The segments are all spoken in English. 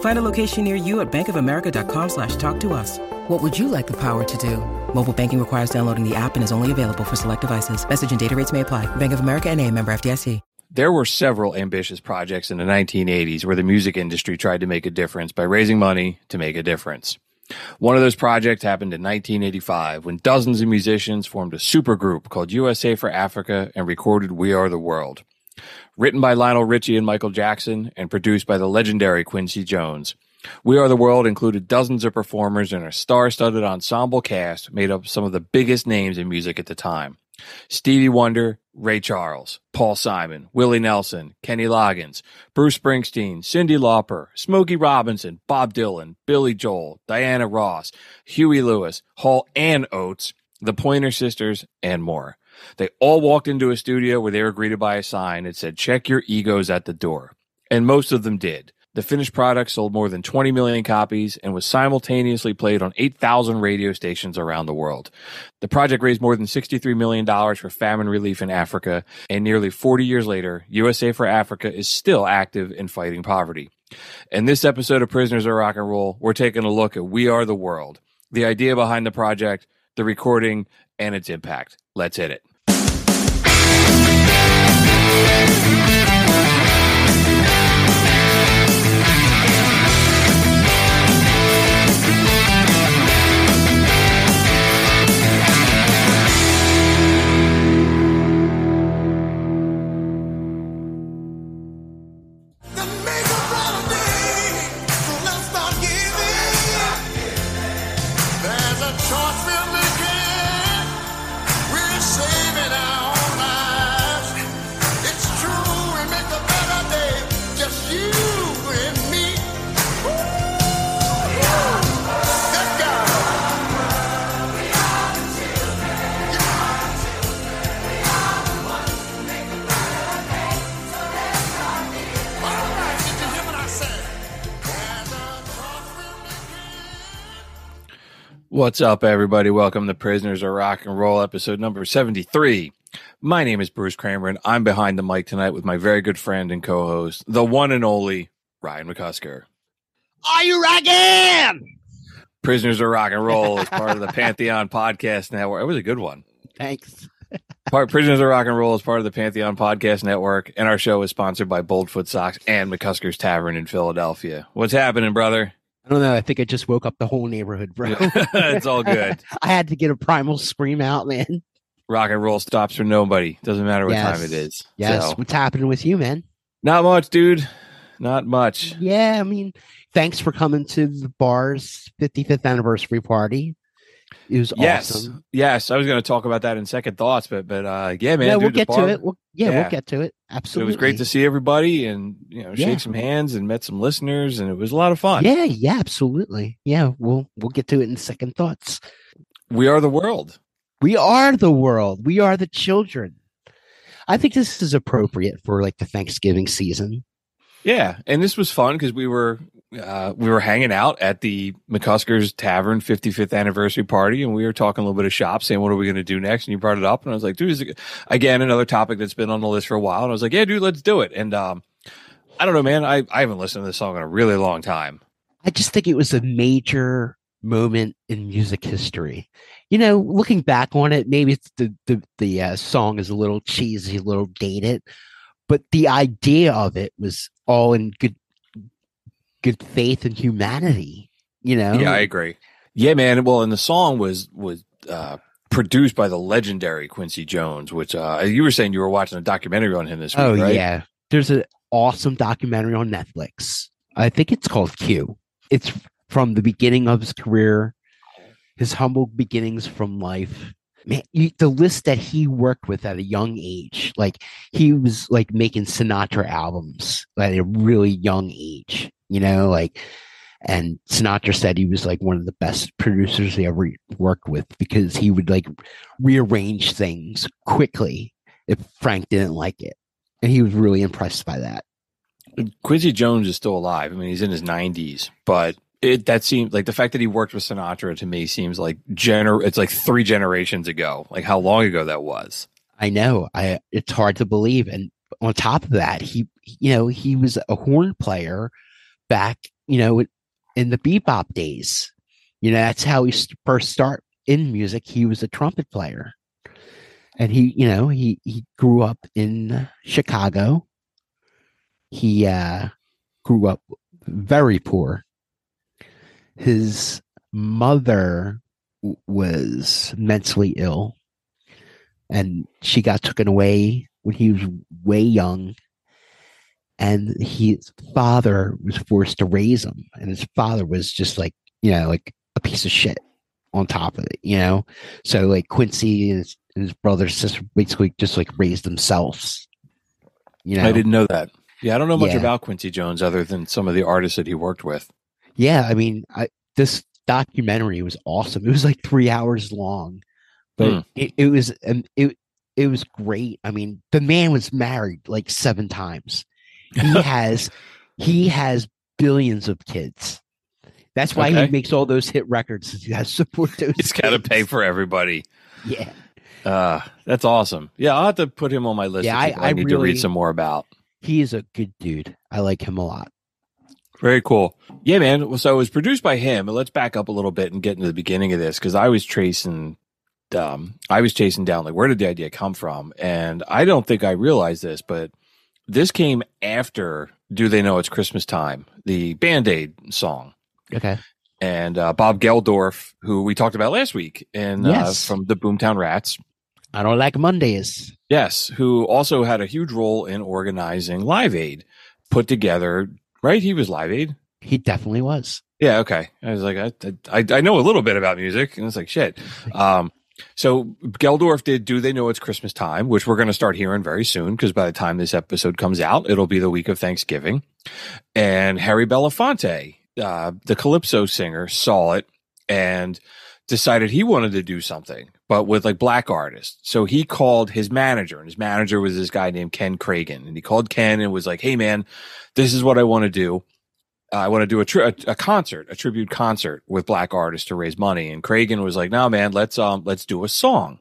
Find a location near you at bankofamerica.com slash talk to us. What would you like the power to do? Mobile banking requires downloading the app and is only available for select devices. Message and data rates may apply. Bank of America and a member FDIC. There were several ambitious projects in the 1980s where the music industry tried to make a difference by raising money to make a difference. One of those projects happened in 1985 when dozens of musicians formed a supergroup called USA for Africa and recorded We Are the World. Written by Lionel Richie and Michael Jackson and produced by the legendary Quincy Jones. We Are the World included dozens of performers and a star studded ensemble cast made up of some of the biggest names in music at the time. Stevie Wonder, Ray Charles, Paul Simon, Willie Nelson, Kenny Loggins, Bruce Springsteen, Cyndi Lauper, Smokey Robinson, Bob Dylan, Billy Joel, Diana Ross, Huey Lewis, Hall and Oates, the Pointer Sisters, and more. They all walked into a studio where they were greeted by a sign that said, check your egos at the door. And most of them did. The finished product sold more than 20 million copies and was simultaneously played on 8,000 radio stations around the world. The project raised more than $63 million for famine relief in Africa, and nearly 40 years later, USA for Africa is still active in fighting poverty. In this episode of Prisoners of Rock and Roll, we're taking a look at We Are the World, the idea behind the project, the recording, and its impact. Let's hit it. What's up, everybody? Welcome to Prisoners of Rock and Roll, episode number 73. My name is Bruce Kramer, and I'm behind the mic tonight with my very good friend and co host, the one and only Ryan McCusker. Are you rocking? Prisoners of Rock and Roll is part of the Pantheon Podcast Network. It was a good one. Thanks. part Prisoners of Rock and Roll is part of the Pantheon Podcast Network, and our show is sponsored by Boldfoot Socks and McCusker's Tavern in Philadelphia. What's happening, brother? I don't know. I think I just woke up the whole neighborhood, bro. it's all good. I had to get a primal scream out, man. Rock and roll stops for nobody. Doesn't matter what Yes. time it is. Yes. So, What's happening with you, man? not much, dude. Not much. Yeah. I mean, thanks for coming to the bar's 55th anniversary party. It was Yes. awesome. Yes. I was going to talk about that in second thoughts, but, but, uh, yeah, man. yeah, dude, we'll get bar- to it. We'll, yeah, Yeah. we'll get to it. It was great to see everybody and, you know, shake Yeah. some hands and met some listeners and it was a lot of fun. Yeah, yeah, absolutely. Yeah, we'll we'll get to it in second thoughts. We are the world. We are the world. We are the children. I think this is appropriate for like the Thanksgiving season. Yeah. And this was fun because we were, uh, we were hanging out at the McCuskers Tavern 55th anniversary party, and we were talking a little bit of shop, saying, "What are we going to do next?" And you brought it up, and I was like, "Dude, again another topic that's been on the list for a while." And I was like, "Yeah, dude, let's do it." And um, I don't know, man. I I haven't listened to this song in a really long time. I just think it was a major moment in music history. You know, looking back on it, maybe the the the uh, song is a little cheesy, a little dated, but the idea of it was all in good good faith and humanity. You know, Yeah, I agree. Yeah, man. Well, and the song was was uh, produced by the legendary Quincy Jones, which uh, you were saying you were watching a documentary on him this week, oh right? yeah, there's an awesome documentary on Netflix. I think it's called Q. It's from the beginning of his career, his humble beginnings from life. Man, you, the list that he worked with at a young age, like he was like making Sinatra albums at a really young age, you know, like, And Sinatra said he was like one of the best producers he ever worked with because he would like rearrange things quickly if Frank didn't like it. And he was really impressed by that. Quincy Jones is still alive. I mean, he's in his 90s, but it that seems like the fact that he worked with Sinatra to me seems like gener it's like three generations ago. Like how long ago that was. I know. I it's hard to believe. And on top of that, he you know, he was a horn player back, you know, in the bebop days. You know, that's how he first start in music. He was a trumpet player. And he, you know, he he grew up in Chicago. He uh grew up very poor his mother was mentally ill and she got taken away when he was way young and his father was forced to raise him and his father was just like you know like a piece of shit on top of it you know so like quincy and his, and his brother sister basically just like raised themselves you know i didn't know that yeah i don't know much yeah. about quincy jones other than some of the artists that he worked with yeah, I mean, I, this documentary was awesome. It was like three hours long, but mm. it, it was um, it it was great. I mean, the man was married like seven times. He has he has billions of kids. That's why okay. he makes all those hit records. He has support those. He's got to pay for everybody. Yeah. Uh, that's awesome. Yeah, I'll have to put him on my list. Yeah, I, I, I, need really, to read some more about. He is a good dude. I like him a lot. Very cool. Yeah, man. So it was produced by him. Let's back up a little bit and get into the beginning of this because I was tracing, um, I was chasing down like where did the idea come from, and I don't think I realized this, but this came after "Do They Know It's Christmas Time," the Band Aid song. Okay. And uh, Bob Geldof, who we talked about last week, and uh, yes. uh, from the Boomtown Rats. I don't like Mondays. Yes, who also had a huge role in organizing Live Aid, put together right? He was Live Aid. He definitely was. Yeah. Okay. I was like, I, I, I know a little bit about music, and it's like shit. Um, so Geldof did "Do They Know It's Christmas Time," which we're going to start hearing very soon because by the time this episode comes out, it'll be the week of Thanksgiving. And Harry Belafonte, uh, the calypso singer, saw it and decided he wanted to do something, but with like black artists. So he called his manager, and his manager was this guy named Ken Kragen, and he called Ken and was like, "Hey, man, this is what I want to do. Uh, I want to do a, tri- a, a concert, a tribute concert with black artists to raise money. And Kragen was like, "No, man, let's um let's do a song."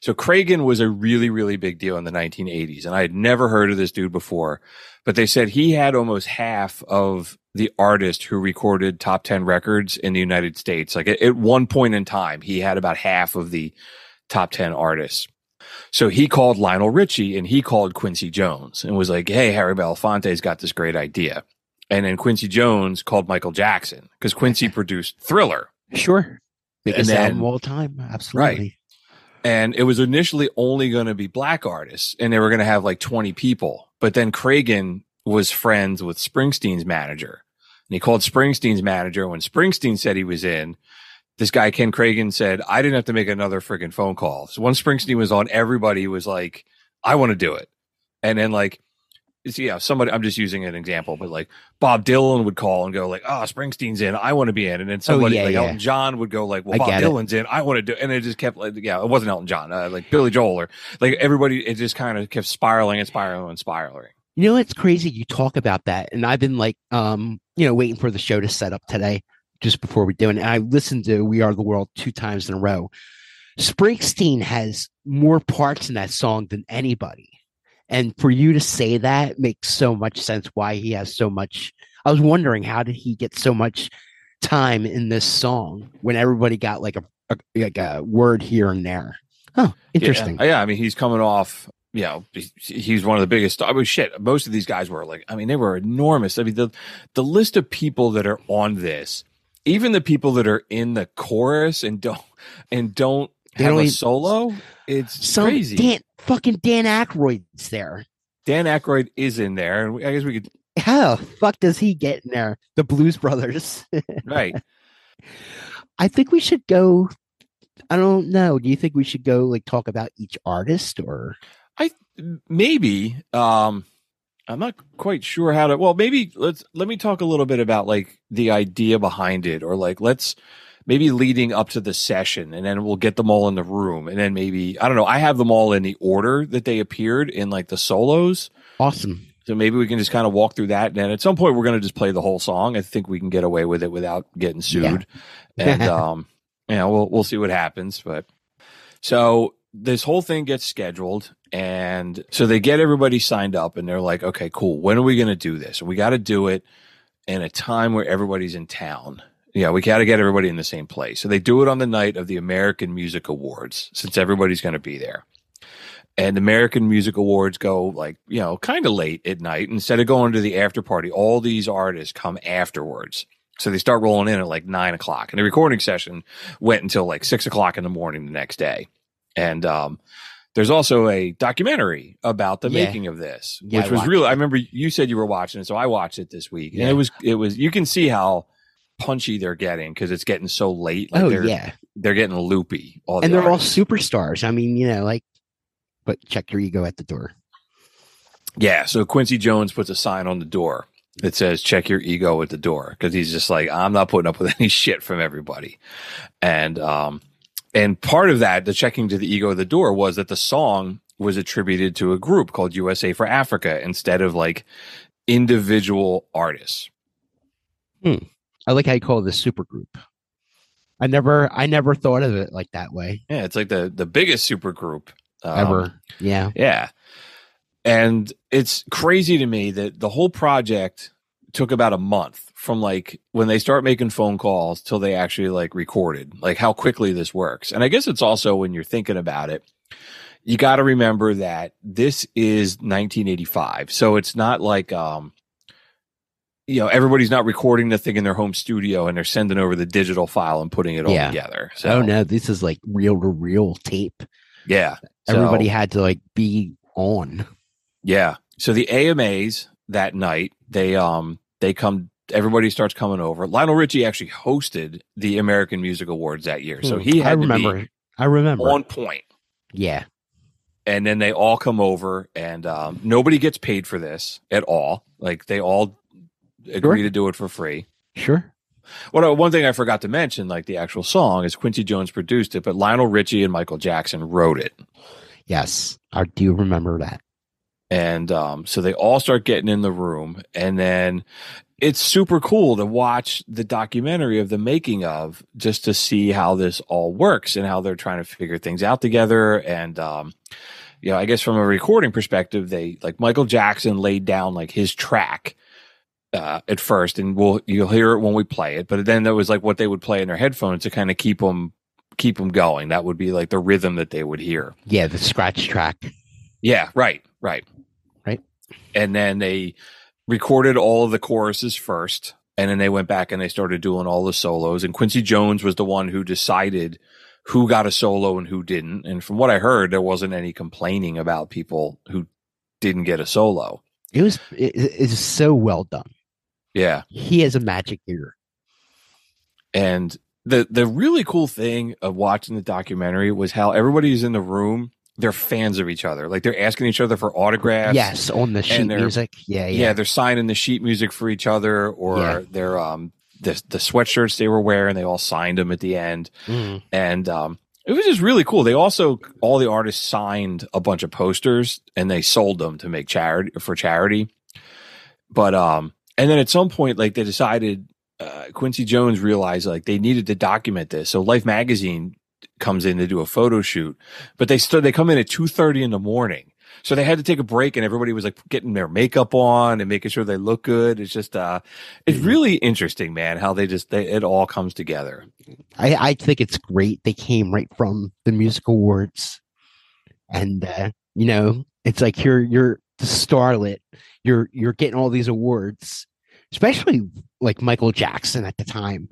So Kragen was a really really big deal in the 1980s, and I had never heard of this dude before. But they said he had almost half of the artist who recorded top 10 records in the United States. Like at, at one point in time, he had about half of the top 10 artists. So he called Lionel Richie and he called Quincy Jones and was like, Hey, Harry Belafonte's got this great idea. And then Quincy Jones called Michael Jackson because Quincy produced Thriller. Sure. Biggest then, album of all time. Absolutely. Right. And it was initially only going to be black artists and they were going to have like 20 people. But then Kragen was friends with Springsteen's manager. And he called Springsteen's manager when Springsteen said he was in this guy Ken Kragen said I didn't have to make another freaking phone call. So once Springsteen was on, everybody was like, "I want to do it," and then like. Yeah, somebody. I'm just using an example, but like Bob Dylan would call and go like, "Oh, Springsteen's in, I want to be in," and then oh, somebody oh, yeah, like yeah. Elton John would go like, "Well, I Bob Dylan's it. in, I want to do," and it just kept like, yeah, it wasn't Elton John, uh, like Billy Joel or like everybody. It just kind of kept spiraling and spiraling and spiraling. You know, it's crazy you talk about that, and I've been like, um, you know, waiting for the show to set up today just before we do it. And I listened to We Are the World two times in a row. Springsteen has more parts in that song than anybody. And for you to say that makes so much sense why he has so much. I was wondering how did he get so much time in this song when everybody got like a, a like a word here and there. Oh, interesting. Yeah, yeah, I mean he's coming off you know, he's one of the biggest. I mean, shit. Most of these guys were like, I mean, they were enormous. I mean, the the list of people that are on this even the people that are in the chorus and don't and don't have don't a solo, it's some crazy. Dan, fucking Dan Aykroyd's there. Dan Aykroyd is in there, and I guess we could. How fuck does he get in there? The Blues Brothers, right? I think we should go. I don't know. Do you think we should go like talk about each artist or? I maybe. Um I'm not quite sure how to. Well, maybe let's let me talk a little bit about like the idea behind it, or like let's maybe leading up to the session, and then we'll get them all in the room, and then maybe I don't know. I have them all in the order that they appeared in like the solos. Awesome. So maybe we can just kind of walk through that, and then at some point we're going to just play the whole song. I think we can get away with it without getting sued, and um, yeah, we'll we'll see what happens. But so this whole thing gets scheduled, and so they get everybody signed up, and they're like, okay, cool. When are we going to do this? We got to do it in a time where everybody's in town. Yeah, we got to get everybody in the same place. So they do it on the night of the American Music Awards, since everybody's going to be there and American Music Awards go like, you know, kind of late at night. Instead of going to the after party, all these artists come afterwards. So they start rolling in at like nine o'clock. And the recording session went until like six o'clock in the morning the next day. And um, there's also a documentary about the Yeah. making of this, Yeah, which I was really I remember you said you were watching it, so I watched it this week. And it was it was you can see how punchy they're getting because it's getting so late. Like oh they're yeah, they're getting loopy. All and the they're all superstars. I mean, you know, like, but check your ego at the door. Yeah, so Quincy Jones puts a sign on the door that says "Check your ego at the door" because he's just like, I'm not putting up with any shit from everybody, and um, and part of that, the checking to the ego at the door, was that the song was attributed to a group called USA for Africa instead of like individual artists. I like how you call it a super group. I never, I never thought of it like that way Yeah, it's like the the biggest super group um, ever. Yeah, Yeah. And it's crazy to me that the whole project took about a month from like when they start making phone calls till they actually like recorded, like how quickly this works. And I guess it's also when you're thinking about it, you got to remember that this is 1985. So it's not like, um, you know, everybody's not recording the thing in their home studio and they're sending over the digital file and putting it all Yeah. together. So, oh no, this is like reel to reel tape. yeah. So- Everybody had to like be on. Yeah. So the AMAs that night, they um they come everybody starts coming over. Lionel Richie actually hosted the American Music Awards that year. So Hmm. he had I to remember. be I remember. on point. yeah, And then they all come over and um nobody gets paid for this at all. Like they all agree Sure. to do it for free. sure. Uh, one thing I forgot to mention, like the actual song, is Quincy Jones produced it, but Lionel Richie and Michael Jackson wrote it. Yes, I do remember that. and um, so they all start getting in the room and then it's super cool to watch the documentary of the making of just to see how this all works and how they're trying to figure things out together and um, you know i guess from a recording perspective they like michael jackson laid down like his track uh, at first and we'll you'll hear it when we play it but then there was like what they would play in their headphones to kind of keep them keep them going that would be like the rhythm that they would hear Yeah, the scratch track. yeah, right, right, Right. And then they recorded all of the choruses first, and then they went back and they started doing all the solos. And Quincy Jones was the one who decided who got a solo and who didn't. And from what I heard, there wasn't any complaining about people who didn't get a solo. It was. It, it's so well done. Yeah. He has a magic ear. And the the really cool thing of watching the documentary was how everybody's in the room. They're fans of each other. Like they're asking each other for autographs. yes, on the sheet music. Yeah, yeah. yeah. they're signing the sheet music for each other or Yeah. they're um the the sweatshirts they were wearing they all signed them at the end Mm. and um it was just really cool they also all the artists signed a bunch of posters and they sold them to make charity for charity but um and then at some point like they decided uh, Quincy Jones realized like they needed to document this so Life magazine comes in to do a photo shoot but they stood they come in at 2:30 in the morning so they had to take a break and everybody was like getting their makeup on and making sure they look good. It's just, uh, it's Mhm. really interesting, man, how they just, they, it all comes together. I, I think it's great. They came right from the music awards, and uh, you know, it's like you're you're the starlet. You're you're getting all these awards, especially like Michael Jackson at the time.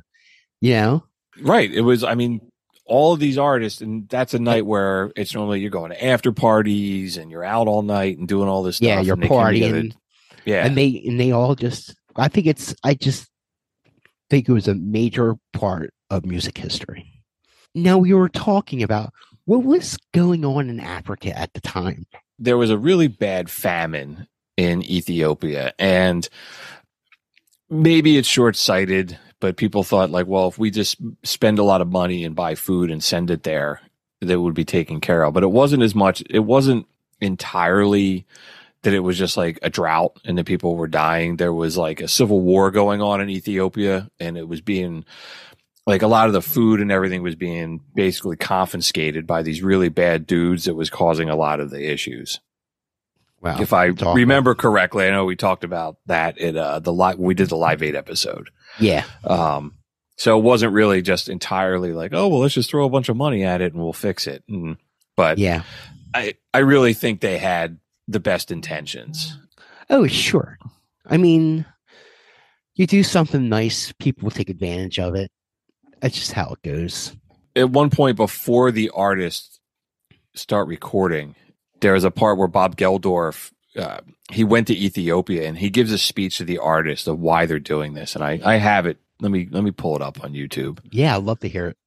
You know, Right. It was, I mean, all of these artists, and that's a night where it's normally you're going to after parties and you're out all night and doing all this stuff. yeah, you're and they came together- partying, Yeah. and they and they all just. I think it's. I just think it was a major part of music history. Now we were talking about what was going on in Africa at the time. There was a really bad famine in Ethiopia. And maybe it's short sighted, but people thought, like, well, if we just spend a lot of money and buy food and send it there, that would be taken care of. But it wasn't as much, it wasn't entirely that it was just like a drought and the people were dying. There was like a civil war going on in Ethiopia and it was being like a lot of the food and everything was being basically confiscated by these really bad dudes that was causing a lot of the issues. Wow. if I Talk- remember correctly, I know we talked about that at uh, the live, we did the live eight episode. Yeah. Um, so it wasn't really just entirely like, oh, well, let's just throw a bunch of money at it and we'll fix it. And, but Yeah. I, I really think they had the best intentions. Oh, sure. I mean, you do something nice, people will take advantage of it. That's just how it goes. At one point before the artists start recording, there is a part where Bob Geldof, uh, he went to Ethiopia and he gives a speech to the artist of why they're doing this. And I, I have it. Let me, let me pull it up on YouTube. Yeah, I'd love to hear it.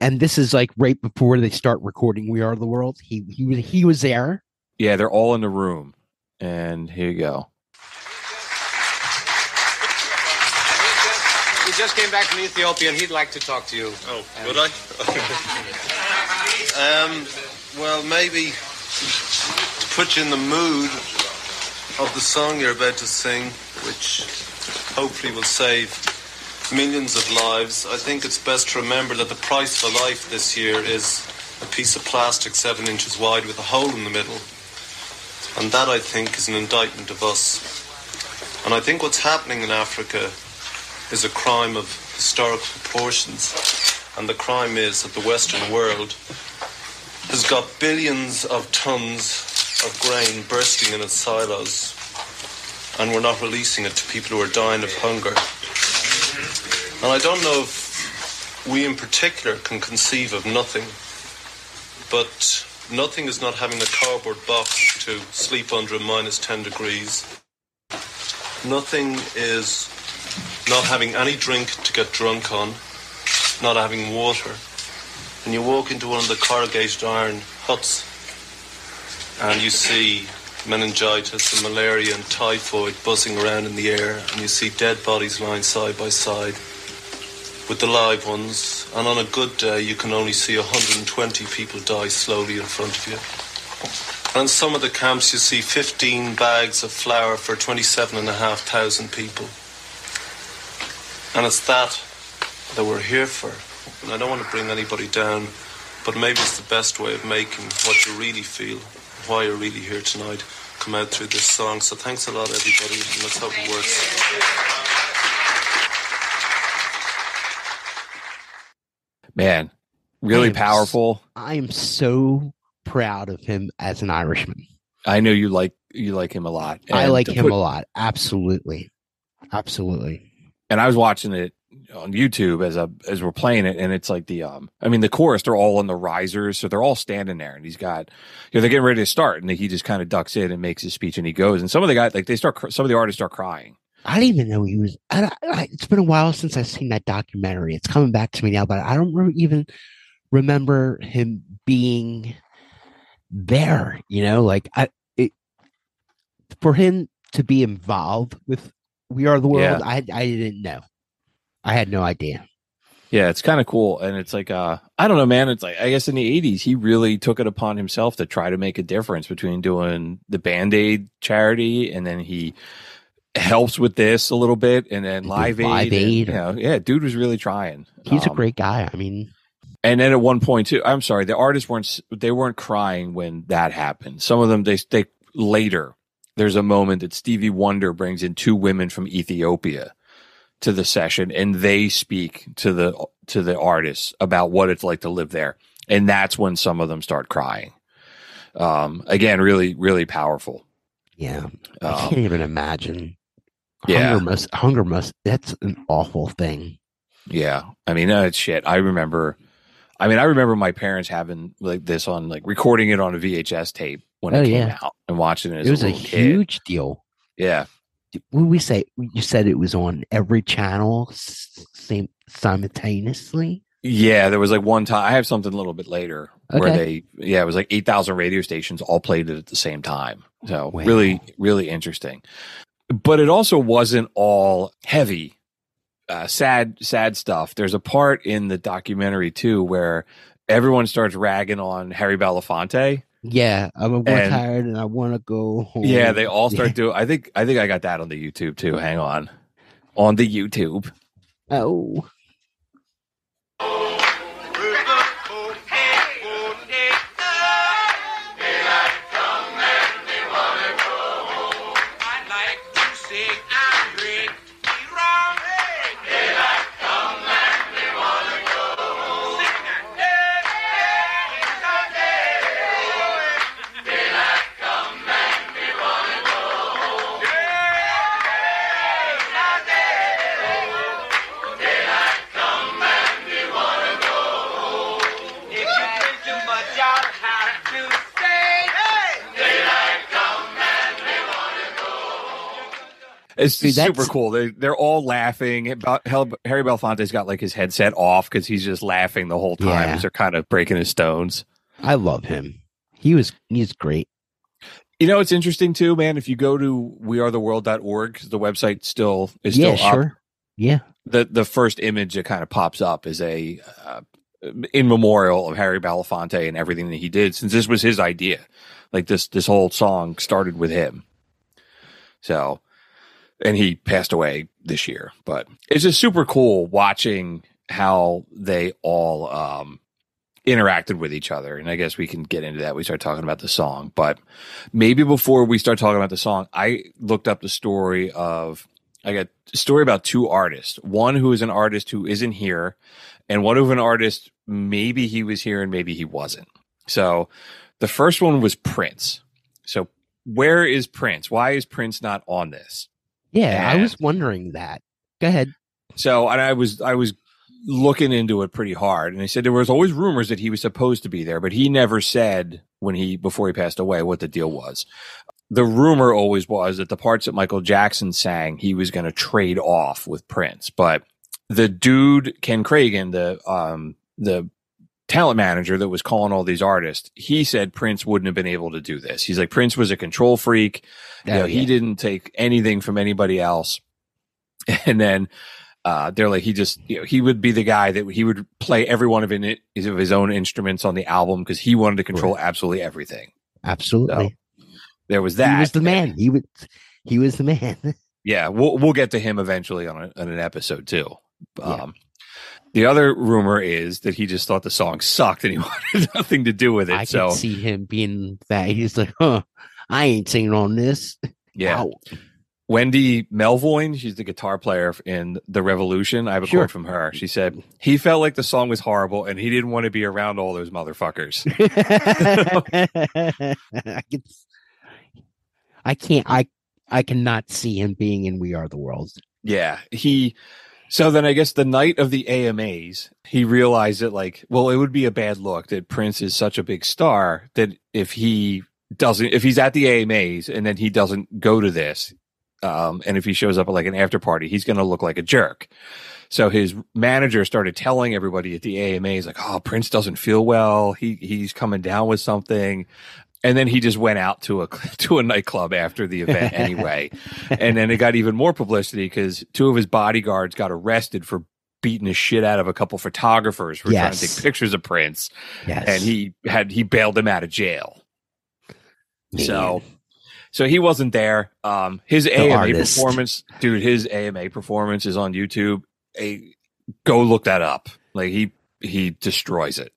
And this is like right before they start recording "We Are the World." He he was he was there. Yeah, they're all in the room. And here you go. Just came back from Ethiopia and he'd like to talk to you. Oh, would I? um, well, maybe to put you in the mood of the song you're about to sing, which hopefully will save millions of lives, I think it's best to remember that the price for life this year is a piece of plastic seven inches wide with a hole in the middle. And that, I think, is an indictment of us. And I think what's happening in Africa is a crime of historical proportions. And the crime is that the Western world has got billions of tons of grain bursting in its silos, and we're not releasing it to people who are dying of hunger. And I don't know if we in particular can conceive of nothing, but nothing is not having a cardboard box to sleep under minus 10 degrees. Nothing is not having any drink to get drunk on, not having water. And you walk into one of the corrugated iron huts and you see meningitis and malaria and typhoid buzzing around in the air, and you see dead bodies lying side by side with the live ones. And on a good day, you can only see 120 people die slowly in front of you. And some of the camps, you see 15 bags of flour for 27,500 people. And it's that that we're here for. And I don't want to bring anybody down, but maybe it's the best way of making what you really feel, why you're really here tonight, come out through this song. So thanks a lot, everybody, and let's hope it works. Man, really Thanks. powerful. I am so proud of him as an Irishman. I know you like you like him a lot. I like him put- a lot. Absolutely. Absolutely. And I was watching it on YouTube as a as we're playing it, and it's like the um. I mean, the chorus they're all on the risers, so they're all standing there, and he's got, you know, they're getting ready to start, and he just kind of ducks in and makes his speech, and he goes, and some of the guys like they start, some of the artists start crying. I didn't even know he was. I, I, it's been a while since I've seen that documentary. It's coming back to me now, but I don't re- even remember him being there. You know, like I, it, for him to be involved with "We Are the World," Yeah. I, I didn't know. I had no idea. Yeah, it's kind of cool, and it's like, uh, I don't know, man. It's like I guess in the '80s, he really took it upon himself to try to make a difference between doing the Band Aid charity, and then he helps with this a little bit, and then He did Live Aid. And, Aid. you know, yeah, dude was really trying. He's a Um, great guy. I mean, And then at one point too, I'm sorry, the artists weren't they weren't crying when that happened. Some of them they they later. There's a moment that Stevie Wonder brings in two women from Ethiopia to the session, and they speak to the to the artists about what it's like to live there, and that's when some of them start crying. Um, again, really, really powerful. yeah, I Um, can't even imagine. yeah. Hunger must. Hunger must. That's an awful thing. Yeah. I mean, uh, it's shit. I remember, I mean, I remember my parents having like this on, like recording it on a VHS tape when Oh, it came yeah. out and watching it as It was a kid. huge deal. Yeah. Did we say? You said it was on every channel same simultaneously. Yeah. There was like one time, I have something a little bit later where they, yeah, it was like 8,000 radio stations all played it at the same time. So Wow. really, really interesting. But it also wasn't all heavy, uh, sad, sad stuff. There's a part in the documentary too where everyone starts ragging on Harry Belafonte. Yeah, I'm more And- tired and I want to go home. Yeah, they all start Yeah. doing. I think I think I got that on the YouTube too. Hang on, on the YouTube. Oh, It's Dude, super cool. They they're all laughing. About Harry Belafonte's got like his headset off because he's just laughing the whole time. Yeah. They're kind of breaking his stones. I love him. He was he's great. You know, it's interesting too, man. If you go to wearetheworld.org, the website still is yeah, still up. sure. Yeah, The the first image that kind of pops up is a uh, in memorial of Harry Belafonte and everything that he did, since this was his idea. Like this this whole song started with him. So, and he passed away this year. But it's just super cool watching how they all um, interacted with each other. And I guess we can get into that. We start talking about the song, but maybe before we start talking about the song, I looked up the story of I got a story about two artists. One who is an artist who isn't here, and one of an artist maybe he was here and maybe he wasn't. So the first one was Prince. So where is Prince? Why is Prince not on this? Yeah. I was wondering that. Go ahead. So and I was I was looking into it pretty hard and they said there was always rumors that he was supposed to be there, but he never said when he before he passed away what the deal was. The rumor always was that the parts that Michael Jackson sang he was going to trade off with Prince, but the dude Ken Kragen, the um the talent manager that was calling all these artists, he said Prince wouldn't have been able to do this. He's like Prince was a control freak. You know, Oh, he yeah. didn't take anything from anybody else. And then uh, they're like, he just, you know, he would be the guy that he would play every one of, in it, of his own instruments on the album because he wanted to control absolutely everything. Absolutely. There was that. He was the man. He would. He was the man. Yeah, we'll we'll get to him eventually on, a, on an episode too. Yeah. The other rumor is that he just thought the song sucked and he wanted nothing to do with it. I so could see him being that. He's like, huh, I ain't singing on this. yeah, Wow. Wendy Melvoin, she's the guitar player in The Revolution. I have a Sure. quote from her. She said, He felt like the song was horrible and he didn't want to be around all those motherfuckers. I can, I can't. I I cannot see him being in We Are the World. yeah. He, so then I guess the night of the AMAs, he realized that, like, well, it would be a bad look that Prince is such a big star that if he doesn't, if he's at the AMAs and then he doesn't go to this, um, and if he shows up at like an after party, he's going to look like a jerk. So his manager started telling everybody at the AMAs like, "Oh, Prince doesn't feel well. He he's coming down with something." And then he just went out to a to a nightclub after the event anyway. and then it got even more publicity because two of his bodyguards got arrested for beating the shit out of a couple photographers who for trying to take pictures of Prince. Yes. And he had he bailed them out of jail. Man. So so he wasn't there. Um his AMA artist. performance, dude, his AMA performance is on YouTube. A go look that up. Like he he destroys it.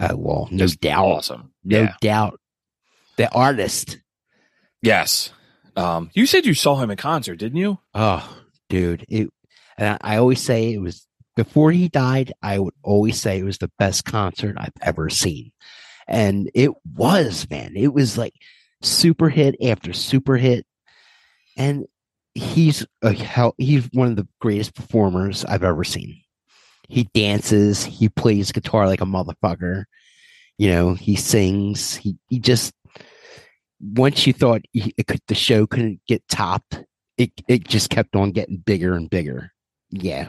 Oh well, no Just doubt. Awesome. No Yeah. doubt. The artist. Yes. Um you said you saw him in concert, didn't you? Oh, dude. It and I I always say it was before he died, I would always say it was the best concert I've ever seen. And it was, man. It was like super hit after super hit. And he's a hell he's one of the greatest performers I've ever seen. He dances, he plays guitar like a motherfucker. You know, he sings. He he just once you thought it could, the show couldn't get topped, it it just kept on getting bigger and bigger. Yeah,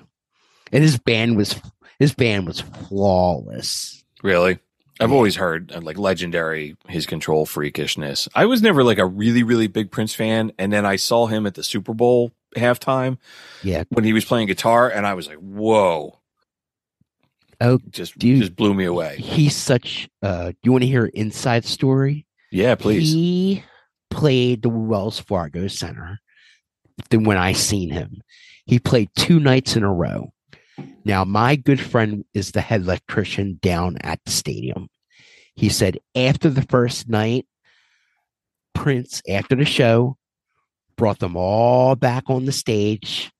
and his band was his band was flawless. Really? I've always heard uh, like legendary his control freakishness. I was never like a really really big Prince fan, and then I saw him at the Super Bowl halftime Yeah. when he was playing guitar, and I was like, "Whoa!" Oh, Just Dude. just blew me away. He's such. Uh, you want to hear an inside story? Yeah, please. He played the Wells Fargo Center. Then when I seen him, he played two nights in a row. Now, my good friend is the head electrician down at the stadium. He said after the first night, Prince, after the show, brought them all back on the stage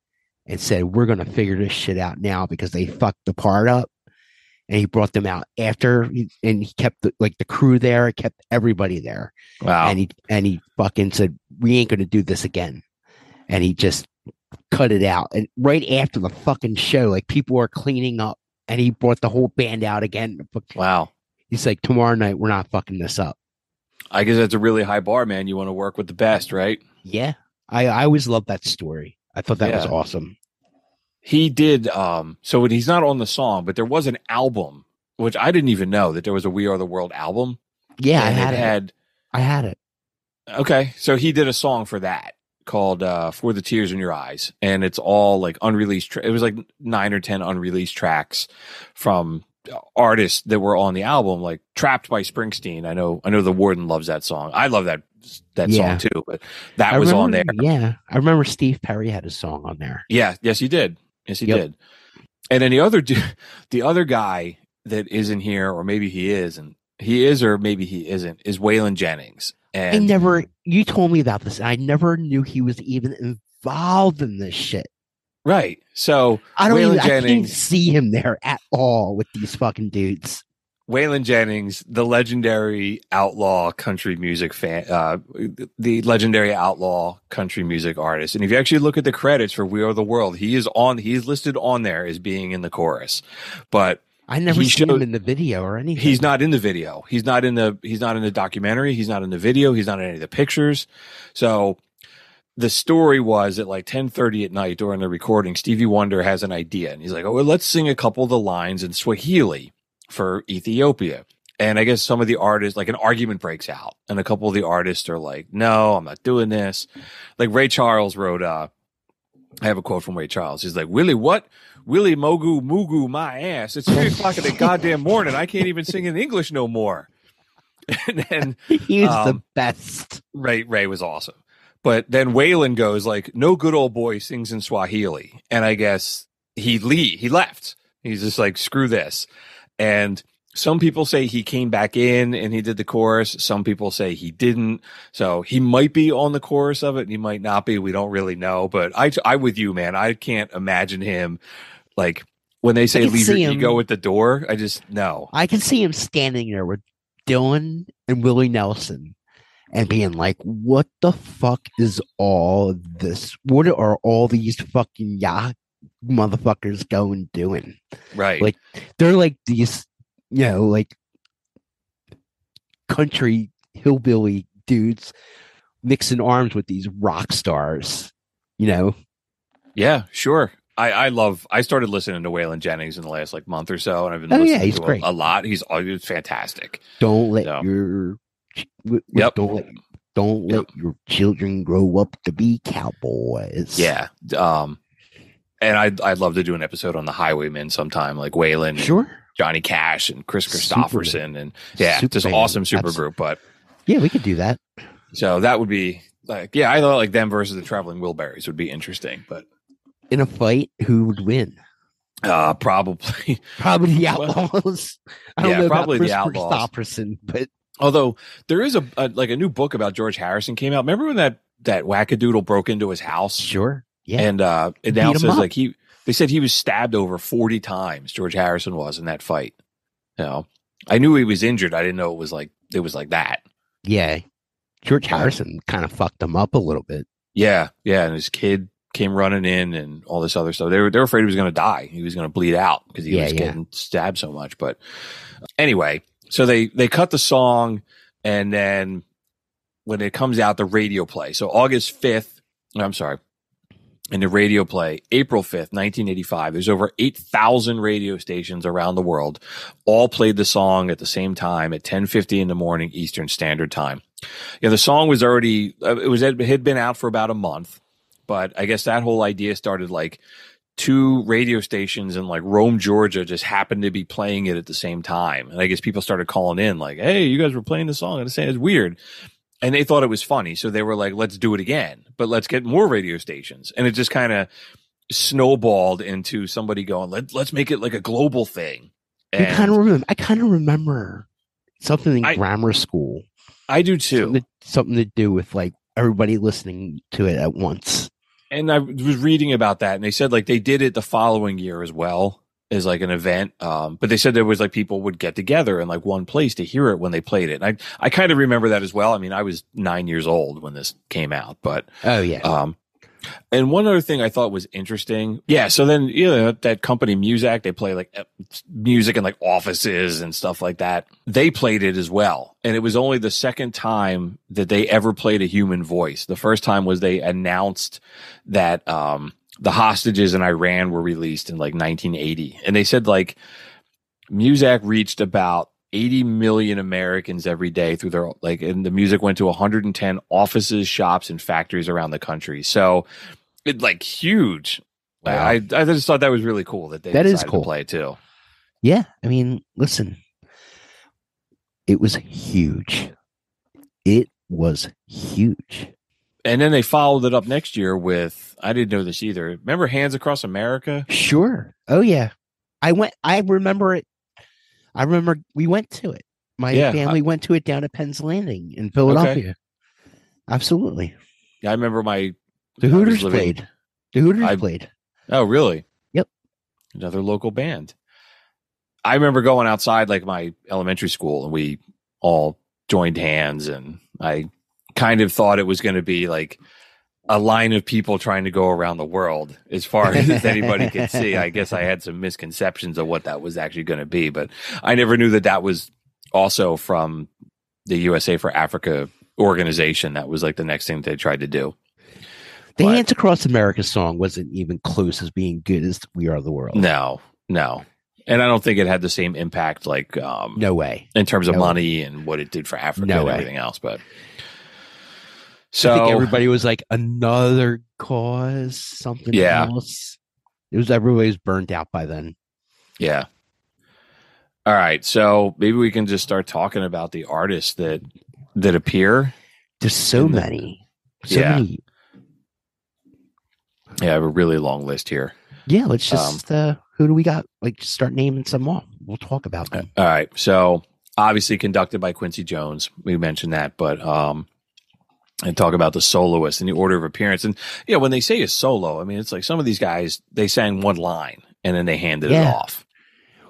and said, We're going to figure this shit out now because they fucked the part up. And he brought them out after, and he kept the, like the crew there, kept everybody there. Wow. and he and he fucking said we ain't gonna do this again. And he just cut it out. And right after the fucking show like people are cleaning up and he brought the whole band out again. Wow. he's like tomorrow night we're not fucking this up. I guess that's a really high bar, man. You want to work with the best, right? yeah. I i always loved that story. I thought that was awesome He did. Um, so he's not on the song, but there was an album, which I didn't even know that there was a We Are the World album. yeah i had it it had i had it Okay, so he did a song for that called uh, "For the Tears in Your Eyes," and it's all like unreleased. Tra- it was like nine or ten unreleased tracks from artists that were on the album, like "Trapped" by Springsteen. I know, I know, the Warden loves that song. I love that that Yeah. song too, but that I was on there. yeah i remember steve perry had a song on there Yeah, yes, he did. Yes, he Yep. did. And then the other, du- the other guy that isn't here, or maybe he is, and he is, or maybe he isn't, is Waylon Jennings. i never you told me about this i never knew he was even involved in this shit right, so I don't Waylon even I can't see him there at all with these fucking dudes. Waylon Jennings, the legendary outlaw country music fan, uh, the legendary outlaw country music artist. And if you actually look at the credits for "We Are the World," he is on. He's listed on there as being in the chorus, but I never He seen showed- him in the video or anything. he's not in the video. He's not in the. He's not in the documentary. He's not in the video. He's not in any of the pictures. So the story was at like 10:30 at night during the recording, Stevie Wonder has an idea, and he's like, "Oh, well, let's sing a couple of the lines in Swahili for Ethiopia." And I guess some of the artists, like an argument breaks out, and a couple of the artists are like, "No, I'm not doing this." Like Ray Charles wrote, uh, I have a quote from Ray Charles. He's like, Willie, what? Willie Mogu Mugu my ass. It's three o'clock in the goddamn morning. I can't even sing in English no more. And then he's was the um, best. Ray Ray was awesome. But then Waylon goes like, no good old boy sings in Swahili. And I guess he le- he left. He's just like, screw this. And some people say he came back in and he did the chorus. Some people say he didn't. So he might be on the chorus of it and he might not be. We don't really know. But I, I with you, man. I can't imagine him like when they say leave your him- ego at the door. I just, no. I can see him standing there with Dylan and Willie Nelson and being like, "What the fuck is all this? What are all these fucking yacht motherfuckers going doing?" Right. Like they're like these, you know, like country hillbilly dudes mixing arms with these rock stars. You know, Yeah, sure. I, I love. I started listening to Waylon Jennings in the last like month or so, and I've been Oh, listening yeah, he's to a- great. A, lot. He's he's fantastic. don't let Yeah. your Yep. don't let don't let your children grow up to be cowboys. Yeah. Um, and I'd I'd love to do an episode on the Highwaymen sometime, like Waylon, and sure. Johnny Cash, and Kris Kristofferson, and yeah, just Superman. awesome super group. But Yeah, we could do that. so that would be like, yeah, I thought like them versus the Traveling Wilburys would be interesting, but In a fight, who would win? uh, probably. Probably the Outlaws. I don't yeah, know probably about the Kris Outlaws. Kristofferson, but Although there is a, a like a new book about George Harrison came out. Remember when that that wackadoodle broke into his house? sure. Yeah. and uh it now says like he they said he was stabbed over 40 times george harrison was in that fight you know? I knew he was injured. I didn't know it was like it was like that. Yeah. George Harrison kind of fucked him up a little bit. yeah. Yeah. And his kid came running in and all this other stuff. They were they were afraid he was going to die. He was going to bleed out because he Yeah, was yeah. getting stabbed so much. But anyway so they they cut the song and then when it comes out the radio play so august 5th i'm sorry in the radio play, April 5th, 1985, there's over 8,000 radio stations around the world, all played the song at the same time at 1050 in the morning Eastern Standard Time. Yeah, the song was already, uh, it was, it had been out for about a month, but I guess that whole idea started like two radio stations in like Rome, Georgia just happened to be playing it at the same time. And I guess people started calling in like, Hey, you guys were playing the song and saying it's weird and they thought it was funny. So they were like, let's do it again, but let's get more radio stations. And it just kind of snowballed into somebody going, Let, let's make it like a global thing. I kind of remember. I kind of remember something in I- grammar school. I do too. Something to, something to do with like everybody listening to it at once. and I was reading about that, and they said like they did it the following year as well as like an event. Um, but they said there was like people would get together in like one place to hear it when they played it. And I I kind of remember that as well. I mean, I was nine years old when this came out, but Oh yeah. um, and one other thing I thought was interesting. Yeah. So then, you know, that company Muzak, they play like uh, music in like offices and stuff like that. They played it as well. And it was only the second time that they ever played a human voice. The first time was they announced that, um, the hostages in Iran were released in like 1980. And they said like Muzak reached about 80 million Americans every day through their like, and the music went to 110 offices, shops, and factories around the country. So it like huge. Wow. I, I just thought that was really cool that they That is cool. to play too. yeah. I mean, listen, it was huge. It was huge. And then they followed it up next year with I didn't know this either. Remember Hands Across America? Sure. Oh yeah. I went. I remember it. I remember we went to it. My Yeah, family went to it down at Penn's Landing in Philadelphia. Absolutely. Yeah, I remember my The Hooters living- played. The Hooters I- played. Oh, really? Yep. Another local band. I remember going outside like my elementary school and we all joined hands and I kind of thought it was going to be like a line of people trying to go around the world as far as anybody could see. I guess I had some misconceptions of what that was actually going to be, but I never knew that that was also from the USA for Africa organization. That was like the next thing they tried to do. The But- Hands Across America song wasn't even close as being good as We Are the World. No, no. And I don't think it had the same impact like um No way. in terms of No. money and what it did for Africa No and way. everything else. But I think everybody was like another cause, something Yeah. else. It was everybody was burnt out by then. yeah. All right, so maybe we can just start talking about the artists that that appear. There's so the- many. So Yeah. many. Yeah, I have a really long list here. Yeah, let's Um, just uh who do we got? Like just start naming some more. We'll talk about them. All right, so obviously conducted by Quincy Jones. We mentioned that, but um, and talk about the soloist and the order of appearance. And yeah, when they say a solo, I mean it's like some of these guys they sang one line and then they handed it off.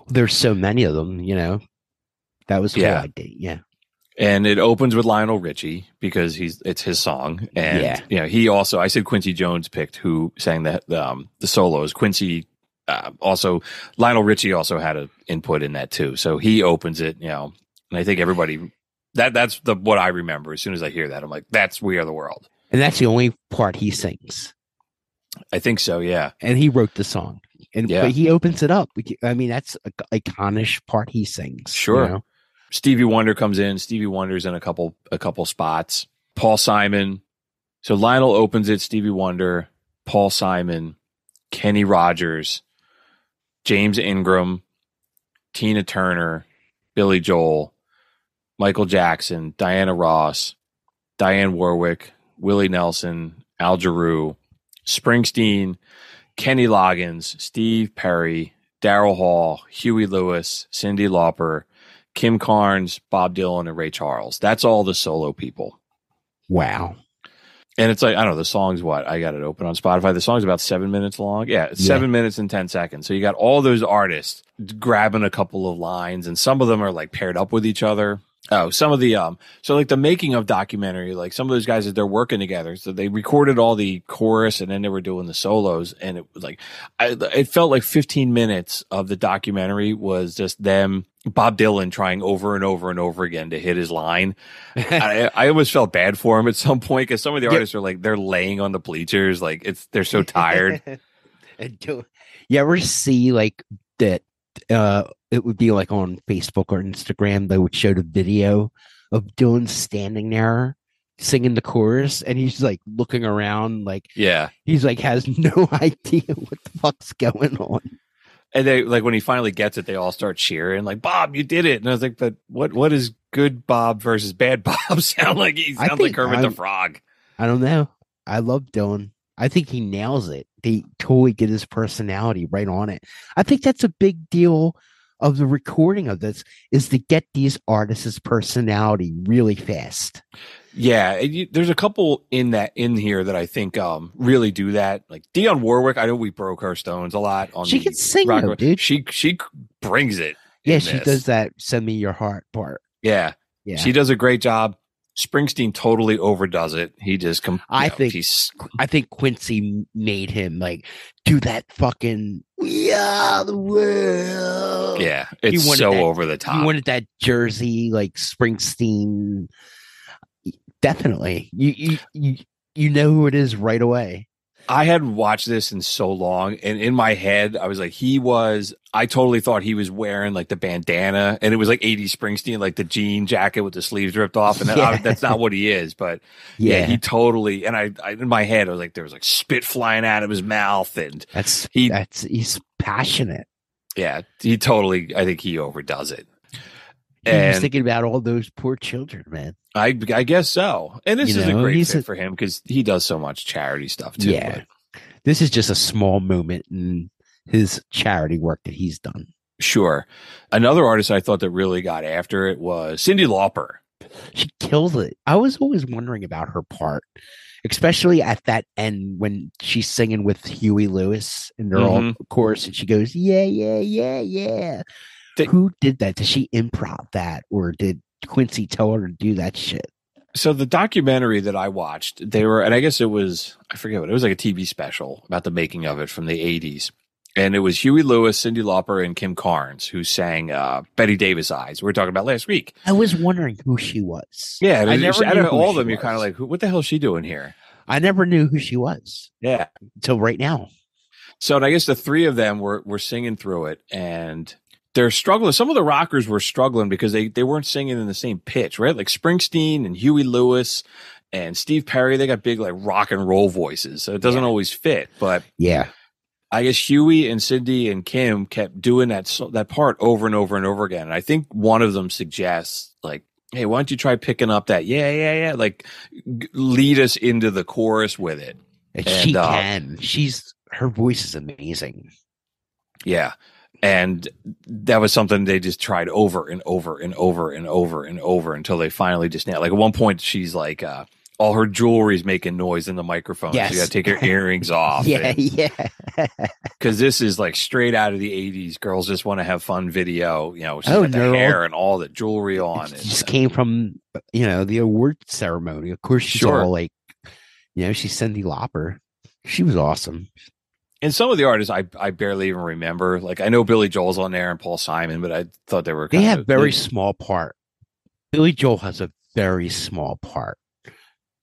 There's so many of them, you know. That was Yeah. whole idea. Yeah. and it opens with Lionel Richie because he's it's his song, and Yeah. you know he also I said Quincy Jones picked who sang the the, um, the solos. Quincy uh, also Lionel Richie also had an input in that too, so he opens it, you know, and I think everybody that that's the what I remember as soon as I hear that I'm like that's We Are the World. And that's the only part he sings. I think so, yeah, And he wrote the song. And Yeah. but he opens it up. I mean, that's a iconish part he sings. you Sure. know? Stevie Wonder comes in. Stevie Wonder's in a couple a couple spots. Paul Simon. So Lionel opens it. Stevie Wonder, Paul Simon, Kenny Rogers, James Ingram, Tina Turner, Billy Joel, Michael Jackson, Diana Ross, Dionne Warwick, Willie Nelson, Al Jarreau, Springsteen, Kenny Loggins, Steve Perry, Daryl Hall, Huey Lewis, Cyndi Lauper, Kim Carnes, Bob Dylan, and Ray Charles. That's all the solo people. Wow. And it's like, I don't know, the song's what? I got it open on Spotify. The song's about seven minutes long. Yeah, it's Yeah. seven minutes and 10 seconds. So you got all those artists grabbing a couple of lines, and some of them are like paired up with each other. Oh, some of the, um, so like the making of documentary, like some of those guys that they're working together. So they recorded all the chorus and then they were doing the solos. And it was like, I, it felt like 15 minutes of the documentary was just them Bob Dylan trying over and over and over again to hit his line. I, I almost felt bad for him at some point because some of the Yeah. artists are like they're laying on the bleachers, like it's they're so tired. you ever see like that? Uh, it would be like on Facebook or Instagram. They would show the video of Dylan standing there singing the chorus, and he's like looking around, like yeah, he's like has no idea what the fuck's going on. and they like when he finally gets it, they all start cheering, like Bob, you did it. And I was like, but what what is good Bob versus bad Bob sound like? He sounds like Kermit the I'm- Frog. I don't know. I love Dylan. I think he nails it. They totally get his personality right on it. I think that's a big deal of the recording of this is to get these artists' personality really fast. Yeah, you, there's a couple in that in here that I think um really do that. Like Dionne Warwick, I know we broke her stones a lot on. She can sing, rock- though, dude. She she brings it. Yeah, she this. does that send me your heart part. Yeah, Yeah. she does a great job. Springsteen totally overdoes it. He just com- I know, think- he's I think Quincy made him like do that fucking we are the world. yeah, it's so that- over the top. You wanted that Jersey like Springsteen. Definitely. You you you you know who it is right away. I hadn't watched this in so long, and in my head, I was like, he was. I totally thought he was wearing like the bandana, and it was like 80 Springsteen, like the jean jacket with the sleeves ripped off, and that, Yeah. that's not what he is. But yeah, Yeah, he totally. And I, I, in my head, I was like, there was like spit flying out of his mouth, and that's he- that's he's passionate. yeah, he totally. I think he overdoes it. He was thinking about all those poor children, man. I, I guess so. And this You is know, a great fit a- for him because he does so much charity stuff too. Yeah. This is just a small moment in his charity work that he's done. Sure. Another artist I thought that really got after it was Cyndi Lauper. She kills it. I was always wondering about her part, especially at that end when she's singing with Huey Lewis and they're all Mhm. chorus and she goes, Yeah, yeah, yeah, yeah. They- Who did that? Did she improv that or did Quincy tell her to do that shit? So the documentary that I watched, they were, and I guess it was, I forget what it was like a TV special about the making of it from the 80s. And it was Huey Lewis, Cyndi Lauper, and Kim Carnes who sang uh, Bette Davis Eyes. We were talking about last week. I was wondering who she was. Yeah, I was- never of who all of she them, you're kind of like, who, what the hell is she doing here? I never knew who she was Yeah. until right now. So and I guess the three of them were were singing through it, and they're struggling. Some of the rockers were struggling because they they weren't singing in the same pitch, right? Like Springsteen and Huey Lewis and Steve Perry, they got big like rock and roll voices, so it doesn't Yeah. always fit. But Yeah. I guess Huey and Cyndi and Kim kept doing that that part over and over and over again. And I think one of them suggests like. Hey, why don't you try picking up that? Yeah, yeah, yeah. Like, g- lead us into the chorus with it. And she uh, can. She's her voice is amazing. Yeah. And that was something they just tried over and over and over and over and over until they finally just nailed. Like at one point, she's like, uh, all her jewelry's making noise in the microphone. Yes. So you got to take your earrings off. Yeah, yeah. Because this is like straight out of the 80s. Girls just want to have fun video. You know, she's Oh, all- hair and all the jewelry on. It just uh, came from you know the award ceremony. Of course, she's Sure. all like, you know, she's Cyndi Lauper. She was awesome. And some of the artists I, I barely even remember. Like I know Billy Joel's on there and Paul Simon, but I thought they were They have of very small part. Billy Joel has a very small part.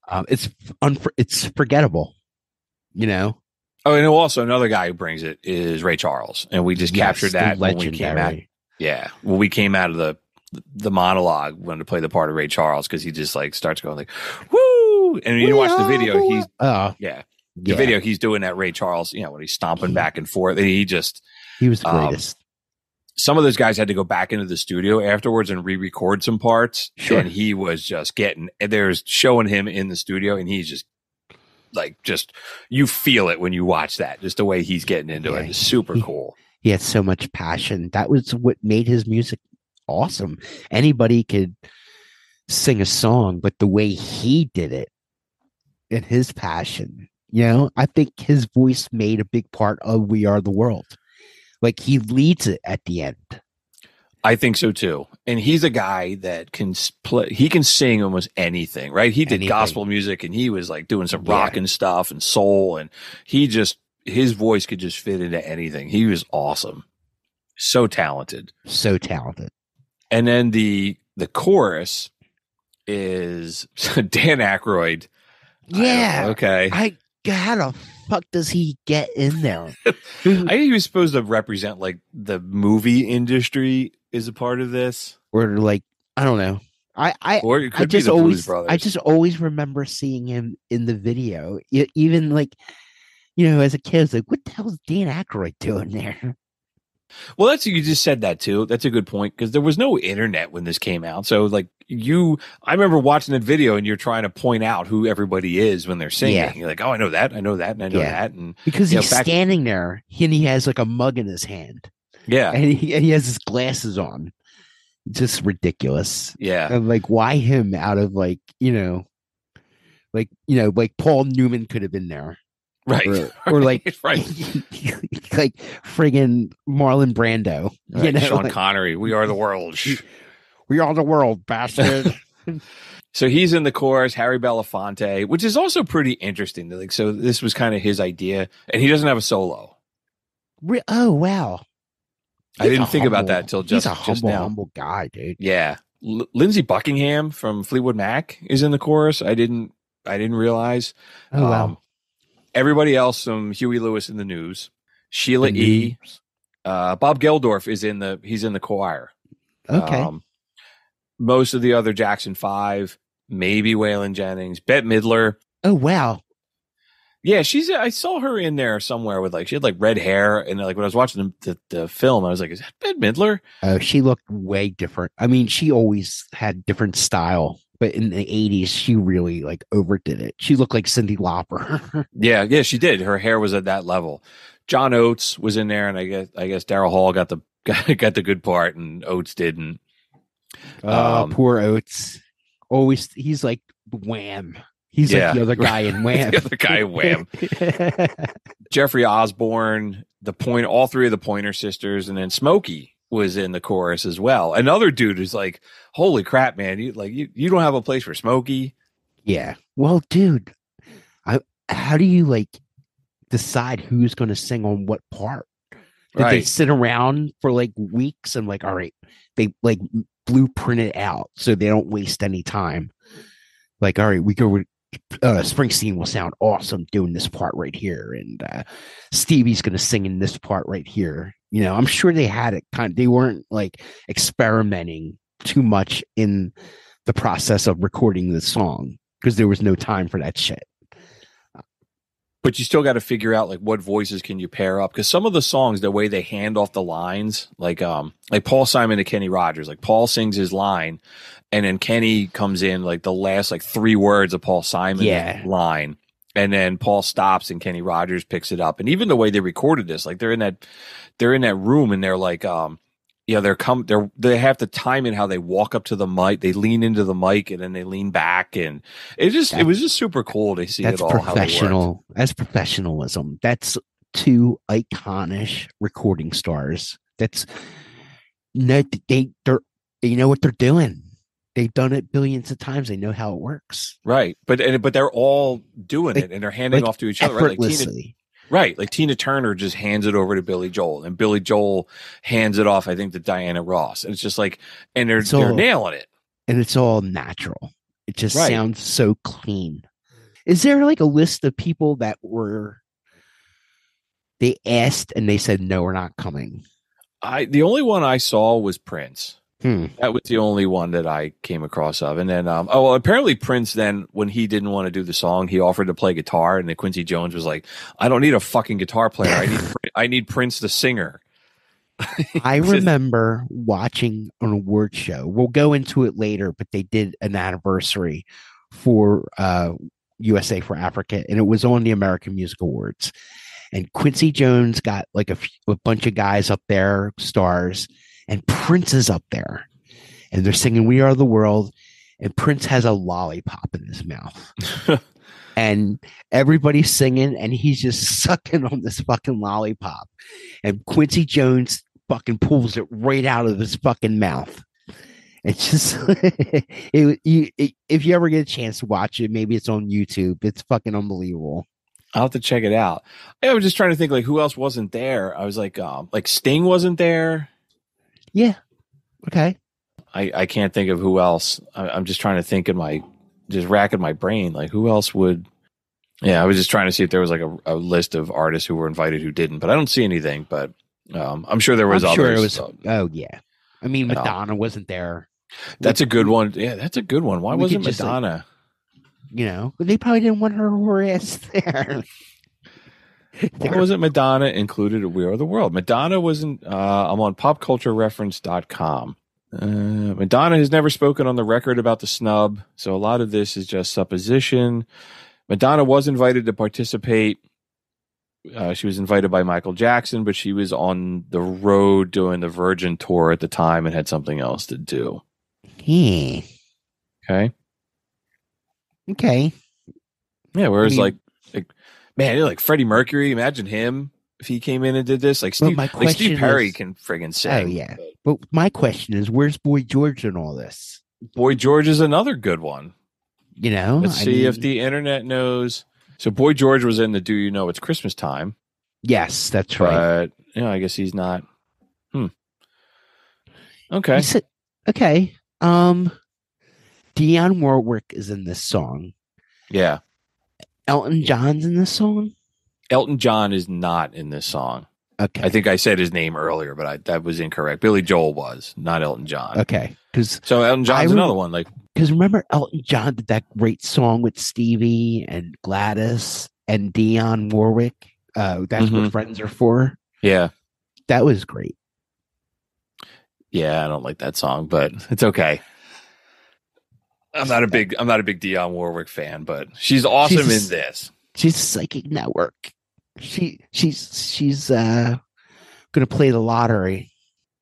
Um, it's unfor- it's forgettable. You know, Oh, and also another guy who brings it is Ray Charles, and we just Yes, captured that when we came out. Yeah, when we came out of the the monologue when to play the part of Ray Charles because he just like starts going like woo, and you watch the video, he's uh, yeah, the yeah, video he's doing that Ray Charles, you know, when he's stomping back and forth, he just he was the um, greatest. some of those guys had to go back into the studio afterwards and re-record some parts. Sure. And he was just getting there's showing him in the studio and he's just like just you feel it when you watch that, just the way he's getting into Yeah. it. It's super He- cool. he had so much passion. That was what made his music awesome. Anybody could sing a song, but the way he did it and his passion, you know, I think his voice made a big part of We Are the World. Like he leads it at the end. I think so too. And he's a guy that can play, he can sing almost anything, right? He did Anything. gospel music and he was like doing some Yeah. rock and stuff and soul. And he just, his voice could just fit into anything. He was awesome. So talented. So talented. And then the the chorus is Dan Aykroyd. I Yeah. okay. I how the fuck does he get in there? I think he was supposed to represent like the movie industry is a part of this, or like I don't know. I I or it could I be just the always I just always remember seeing him in the video. Even like you know, as a kid, I was like, what the hell is Dan Aykroyd doing there? Well, that's you just said that too. That's a good point because there was no internet when this came out. So like you, I remember watching that video and you're trying to point out who everybody is when they're singing. Yeah. You're like, oh, I know that, I know that, and I know Yeah. that, and Because You know, he's back- standing there and he has like a mug in his hand yeah, and he, and he has his glasses on. Just ridiculous. yeah, And like, why him out of like, you know, like, you know, like Paul Newman could have been there. Right, Or, or like, right, like friggin' Marlon Brando. right. You know, Sean like, Connery, we are the world. We are the world, bastard. So he's in the chorus, Harry Belafonte, which is also pretty interesting. Like, so this was kind of his idea, and he doesn't have a solo. Re- oh wow. I didn't think about that till just he's a just humble, now. humble guy, dude. Yeah, L- Lindsey Buckingham from Fleetwood Mac is in the chorus. I didn't, I didn't realize. Oh wow. Um, everybody else, some Huey Lewis in the news, Sheila The E. news. Uh, Bob Geldof is in the he's in the choir. Okay. Um, most of the other Jackson Five, maybe Waylon Jennings, Bette Midler. oh wow. Yeah, she's. I saw her in there somewhere with like she had like red hair, and like when I was watching the, the, the film, I was like, "Is that Bette Midler?" Oh, she looked way different. I mean, she always had different style, but in the '80s, she really like overdid it. She looked like Cyndi Lauper. Yeah, yeah, she did. Her hair was at that level. John Oates was in there, and I guess I guess Daryl Hall got the got, got the good part, and Oates didn't. Oh, Um, poor Oates. Always, he's like Wham. He's Yeah. like the other guy in Wham. The other guy in Wham. Jeffrey Osborne, the point, all three of the Pointer Sisters, and then Smokey was in the chorus as well. Another dude who's like, "Holy crap, man! You like you, you don't have a place for Smokey." yeah. Well, dude, I how do you like decide who's going to sing on what part? Did they sit around for like weeks and like, all right, they like blueprint it out so they don't waste any time. Like, all right, we go with uh, Springsteen will sound awesome doing this part right here, and uh, Stevie's going to sing in this part right here. You know, I'm sure they had it kind. They weren't like experimenting too much in the process of recording the song because there was no time for that shit. but you still got to figure out like what voices can you pair up because some of the songs the way they hand off the lines like um like paul simon to kenny rogers like paul sings his line and then kenny comes in like the last like three words of paul simon's Yeah. line and then paul stops and kenny rogers picks it up and even the way they recorded this like they're in that they're in that room and they're like um you know, they're come they're they have to time it how they walk up to the mic, they lean into the mic and then they lean back and it just it was just super cool to see That's it all how professional. That's professionalism. That's two iconic recording stars. That's no, they they're they know what they're doing. They've done it billions of times. They know how it works. Right, but and, but they're all doing Like- it and they're handing like off to each other. Right, like Tina. Right, like Tina Turner just hands it over to Billy Joel, and Billy Joel hands it off, I think, to Diana Ross. And it's just like, and they're It's they're all- nailing it. and it's all natural. It just Right. sounds so clean. Is there like a list of people that were they asked and they said no, we're not coming? I the only one I saw was Prince. Hmm. That was the only one that I came across of. And then, um, oh, well, apparently Prince then, when he didn't want to do the song, he offered to play guitar. And then Quincy Jones was like, I don't need a fucking guitar player. I need, I need Prince the singer. I remember watching an award show. We'll go into it later, but they did an anniversary for uh, USA for Africa, and it was on the American Music Awards. And Quincy Jones got like a, few, a bunch of guys up there, stars, and Prince is up there, and they're singing "We Are the World," and Prince has a lollipop in his mouth. and everybody's singing and he's just sucking on this fucking lollipop and quincy jones fucking pulls it right out of his fucking mouth it's just it, you, it, if you ever get a chance to watch it maybe it's on youtube it's fucking unbelievable I'll have to check it out. I was just trying to think like who else wasn't there. I was like, um, like Sting wasn't there. Yeah okay I, I can't think of who else. I, I'm just trying to think in my, just racking my brain. Like who else would? Yeah, I was just trying to see if there was like a, a list of artists who were invited who didn't, but I don't see anything. But um, I'm sure there was I'm others. sure it was. so Oh yeah. I mean. Madonna wasn't there. that's a good one. Yeah, that's a good one. Why wasn't just, like, Madonna? You know, they probably didn't want her her ass there. Why wasn't Madonna included at We Are the World? Madonna wasn't. Uh, I'm on popculturereference.com. Uh, Madonna has never spoken on the record about the snub, so a lot of this is just supposition. Madonna was invited to participate. Uh, she was invited by Michael Jackson, but she was on the road doing the Virgin tour at the time and had something else to do. Yeah. Okay. Okay. Yeah. Whereas, mean- like, like, man, like Freddie Mercury. Imagine him if he came in and did this. Like Steve, my like Steve Perry is- can friggin' sing. Oh yeah. But my question is, where's Boy George in all this? Boy George is another good one. You know, Let's I see if the internet knows. So Boy George was in the Do You Know It's Christmas Time, yes, that's right. but you know, I guess he's not. Hmm. Okay. Said- okay. Um, Dionne Warwick is in this song. Yeah. Elton John's in this song. Elton John is not in this song. Okay. I think I said his name earlier, but I, that was incorrect. Billy Joel was, not Elton John. okay. Because So Elton John's I another one. Like, because remember Elton John did that great song with Stevie and Gladys and Dionne Warwick. Uh, that's Mhm. what friends are for. yeah, That was great. yeah, I don't like that song, but it's okay. I'm not a big, I'm not a big Dionne Warwick fan, but she's awesome She's- in this. She's a psychic network. She she's she's uh gonna play the lottery.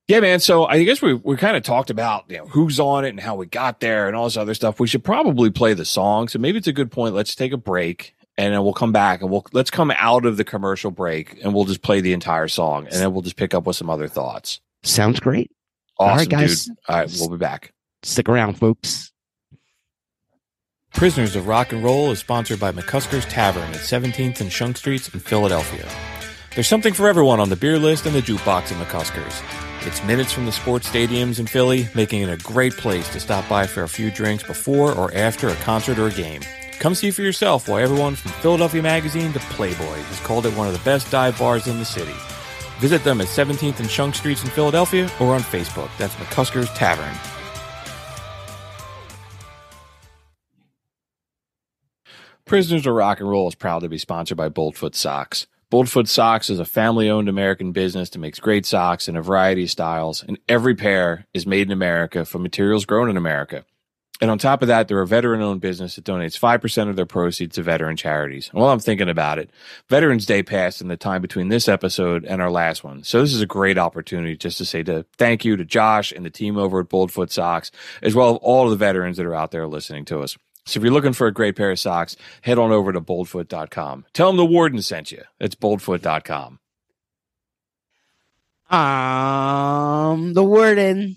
Yeah, man. So I guess we we kind of talked about you know who's on it and how we got there and all this other stuff. We should probably play the song. So maybe it's a good point. Let's take a break and then we'll come back and we'll let's come out of the commercial break and we'll just play the entire song and then we'll just pick up with some other thoughts. Sounds great. Awesome, right, guys. dude. All right, we'll be back. Stick around, folks. Prisoners of Rock and Roll is sponsored by McCusker's Tavern at 17th and Shunk Streets in Philadelphia. There's something for everyone on the beer list and the jukebox at McCusker's. It's minutes from the sports stadiums in Philly, making it a great place to stop by for a few drinks before or after a concert or a game. Come see for yourself why everyone from Philadelphia Magazine to Playboy has called it one of the best dive bars in the city. Visit them at 17th and Shunk Streets in Philadelphia or on Facebook. That's McCusker's Tavern. Prisoners of Rock and Roll is proud to be sponsored by Boldfoot Socks. Boldfoot Socks is a family owned American business that makes great socks in a variety of styles, and every pair is made in America from materials grown in America. And on top of that, they're a veteran owned business that donates 5% of their proceeds to veteran charities. And while I'm thinking about it, Veterans Day passed in the time between this episode and our last one. So this is a great opportunity just to say to thank you to Josh and the team over at Boldfoot Socks, as well as all of the veterans that are out there listening to us. So if you're looking for a great pair of socks, head on over to boldfoot.com. Tell them the warden sent you. It's boldfoot.com. Um the warden.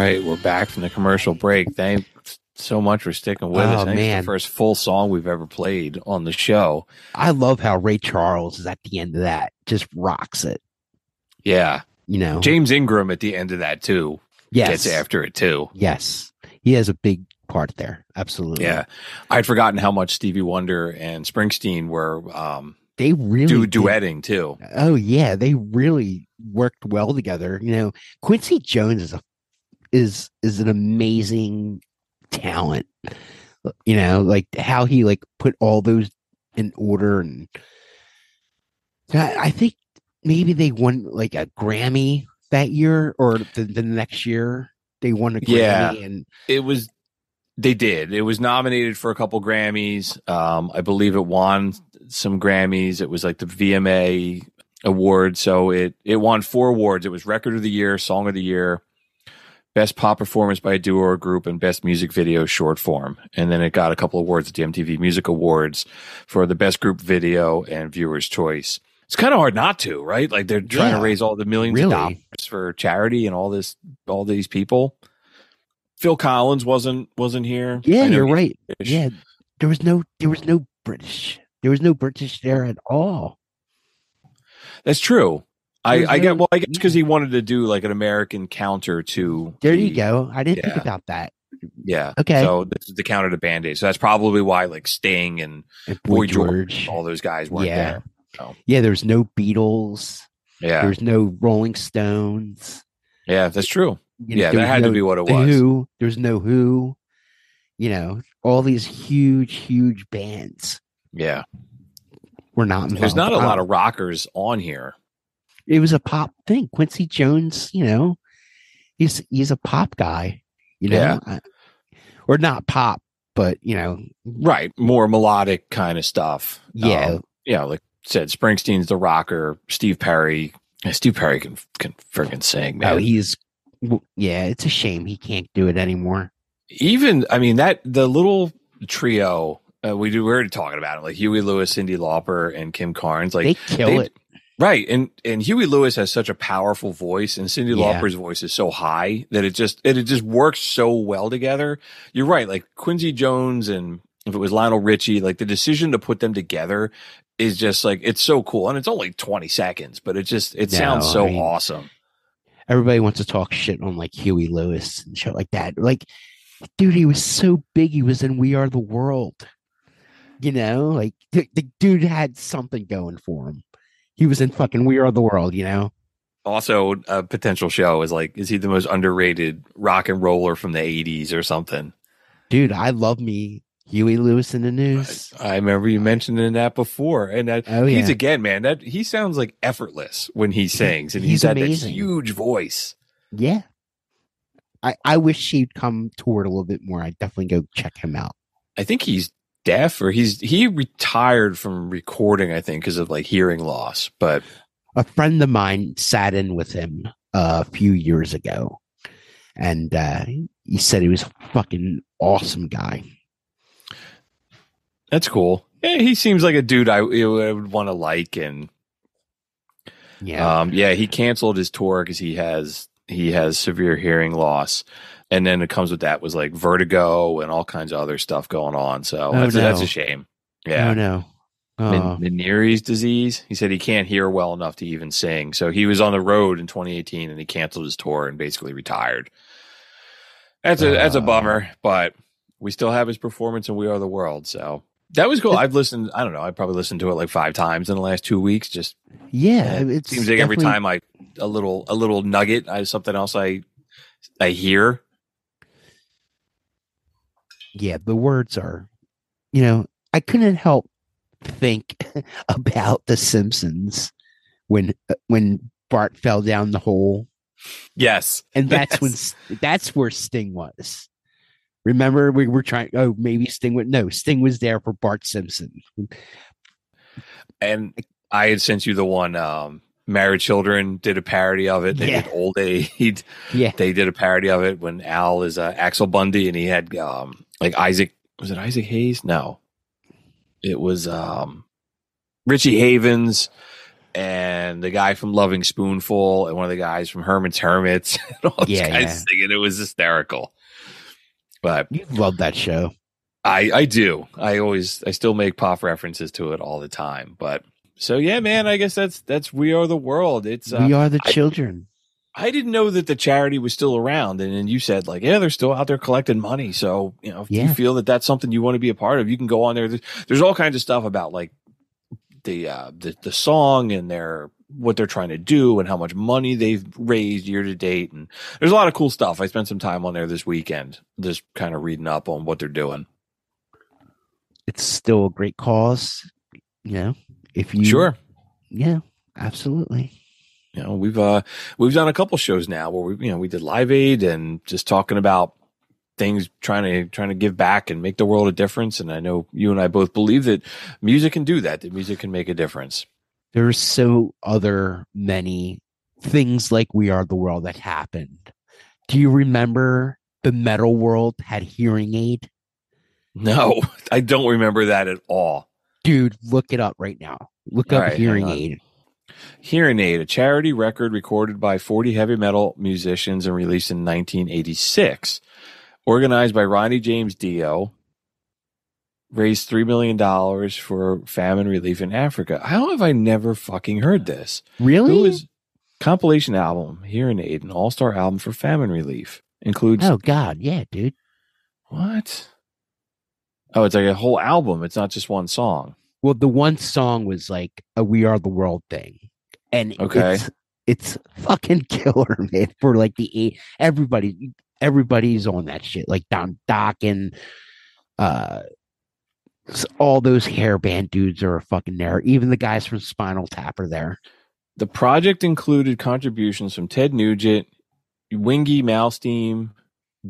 Right, we're back from the commercial break. Thanks so much for sticking with Oh, us. Thanks man. the first full song we've ever played on the show. I love how Ray Charles is at the end of that, just rocks it. Yeah. You know, James Ingram at the end of that too yes, gets after it too. yes, he has a big part there. Absolutely, Yeah. I'd forgotten how much Stevie Wonder and Springsteen were um They really do did- duetting too. Oh yeah, they really worked well together. You know, Quincy Jones is a is is an amazing talent. You know, like how he like put all those in order and I, I think maybe they won like a Grammy that year or the, the next year they won a Grammy Yeah. and It was they did. It was nominated for a couple Grammys. Um I believe it won some Grammys. It was like the VMA award. So it it won four awards. It was record of the year, song of the year, best pop performance by a duo or group, and best music video short form. And then it got a couple awards at the MTV Music Awards for the best group video and viewer's choice. It's kind of hard not to, right? Like they're trying Yeah. to raise all the millions Really? of dollars for charity and all this, all these people. Phil Collins wasn't wasn't here. yeah, you're right. British. Yeah, there was no there was no British. There was no British there at all. That's true. I, I get mm-hmm. well. I guess because he mm-hmm. wanted to do like an American counter to. There the- you go. I didn't think about that. Yeah. Okay. So this is the counter to Band Aid. So that's probably why like Sting and And Boy George, all those guys weren't Yeah. there. So Yeah, there's no Beatles. yeah, There's no Rolling Stones. yeah, that's true. you know, Yeah, there that had to be what it was. Who. There's no Who. You know, all these huge, huge bands Yeah, We're not involved. there's not a lot of rockers on here. It was a pop thing. Quincy Jones, you know, he's he's a pop guy. You know, Yeah. Or not pop, but you know, Right, more melodic kind of stuff. Yeah. Um, yeah, like said Springsteen's the rocker. Steve Perry, Steve Perry can can freaking sing, man. oh, he's yeah. It's a shame he can't do it anymore. even I mean that the little trio uh, we do we're already talking about it like Huey Lewis, Cyndi Lauper, and Kim Carnes. Like they kill they- it. Right? And and Huey Lewis has such a powerful voice, and Cyndi Yeah. Lauper's voice is so high that it just it, it just works so well together. You're right, like Quincy Jones and if it was Lionel Richie, like the decision to put them together is just like it's so cool, and it's only 20 seconds, but it just it No, sounds so I mean- awesome. Everybody wants to talk shit on like Huey Lewis and shit like that. Like, dude, he was so big. He was in We Are the World. You know, like the, the dude had something going for him. He was in fucking We Are the World. You know. Also, a potential show is like, is he the most underrated rock and roller from the 80s or something? Dude, I love me Huey Lewis in the news. I remember you mentioning that before, and that Oh, he's yeah. again, man. That he sounds like effortless when he sings, and he's he's, got that huge voice. Yeah. I, I wish he'd come toward a little bit more. I'd definitely go check him out. I think he's deaf, or he's he retired from recording. I think because of like hearing loss. But A friend of mine sat in with him uh, a few years ago, and uh, he said he was a fucking awesome guy. that's cool. Yeah, he seems like a dude I, I would want to like, and Yeah. Um, yeah, he canceled his tour because he has he has severe hearing loss, and then it comes with that was like vertigo and all kinds of other stuff going on. So Oh, that's, a, that's no. a shame. Oh Yeah, no. Oh, Men- Meniere's disease. He said he can't hear well enough to even sing. So he was on the road in 2018 and he canceled his tour and basically retired. That's a that's a Uh. bummer, but we still have his performance and We Are the World. So that was cool. I've listened. I don't know. I probably listened to it like five times in the last two weeks. Just yeah. it It seems like every time I a little a little nugget, I something else I I hear. Yeah, the words are, you know, I couldn't help think about The Simpsons when uh, when Bart fell down the hole, Yes, and that's when that's where Sting was. Remember, we were trying. Oh, maybe Sting would. No, Sting was there for Bart Simpson. and I had sent you the one. Um, Married Children did a parody of it. They Yeah. did Old Aid. Yeah, They did a parody of it when Al is uh, Axel Bundy and he had um like Isaac. Was it Isaac Hayes? No, it was um Richie Havens and the guy from Lovin' Spoonful and one of the guys from Herman's Hermits and all these Yeah, guys yeah. singing. It was hysterical. But You love that show. I I do. I always I still make pop references to it all the time. But so yeah, man, I guess that's that's we are the world. It's uh, we are the children. I didn't know that the charity was still around, and then you said like, yeah, they're still out there collecting money. So you know, if Yeah. you feel that that's something you want to be a part of, you can go on there. There's, there's all kinds of stuff about like the uh, the the song and their what they're trying to do and how much money they've raised year to date, and there's a lot of cool stuff. I spent some time on there this weekend, just kind of reading up on what they're doing. It's still a great cause. You know, if you Sure. yeah, absolutely. you know we've uh we've done a couple shows now where we you know we did live aid and just talking about things trying to trying to give back and make the world a difference and i know you and i both believe that music can do that that music can make a difference There's so other many things like We Are the World that happened. Do you remember the metal world had hearing aid? no i don't remember that at all Dude, look it up right now. Look up right, hearing aid. hearing aid a charity record recorded by 40 heavy metal musicians and released in 1986 organized by ronnie james dio raised $3 million for famine relief in africa how have i never fucking heard this Really? Who is compilation album Hearing Aid, an all star album for famine relief includes oh God, yeah, dude. what? Oh, it's like a whole album. It's not just one song. Well, the one song was like a We Are the World thing. And Okay. it's it's fucking killer, man. For like the eight everybody everybody's on that shit. Like Don Dokken and uh all those hairband dudes are fucking there. Even the guys from Spinal Tap are there. The project included contributions from Ted Nugent, Yngwie Malmsteen,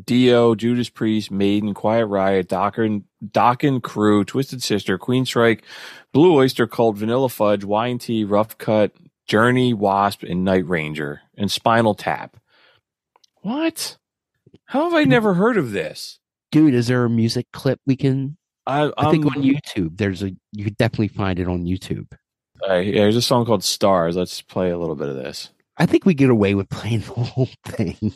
Dio, Judas Priest, Maiden, Quiet Riot, Dokken, and Crew, Twisted Sister, Queensrÿche, Blue Oyster Cult, Vanilla Fudge, Y&T, Rough Cut, Journey, Wasp, and Night Ranger, and Spinal Tap. What? How have I never heard of this? Dude, is there a music clip we can I, I think on YouTube there's a you could definitely find it on YouTube. Uh, yeah, there's a song called Stars. Let's play a little bit of this. I think we get away with playing the whole thing.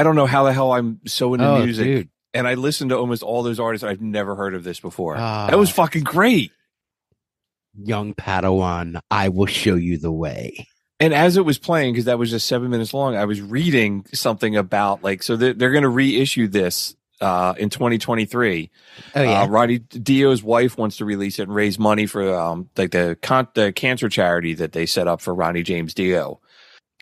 I don't know how the hell I'm so into Oh, music. dude. And I listened to almost all those artists. I've never heard of this before. Ah. that was fucking great. Young Padawan, I will show you the way. And as it was playing, because that was just seven minutes long, I was reading something about like, so they're, they're going to reissue this uh, in 2023. Oh yeah. Uh, Roddy Dio's wife wants to release it and raise money for um, like the con- the cancer charity that they set up for Ronnie James Dio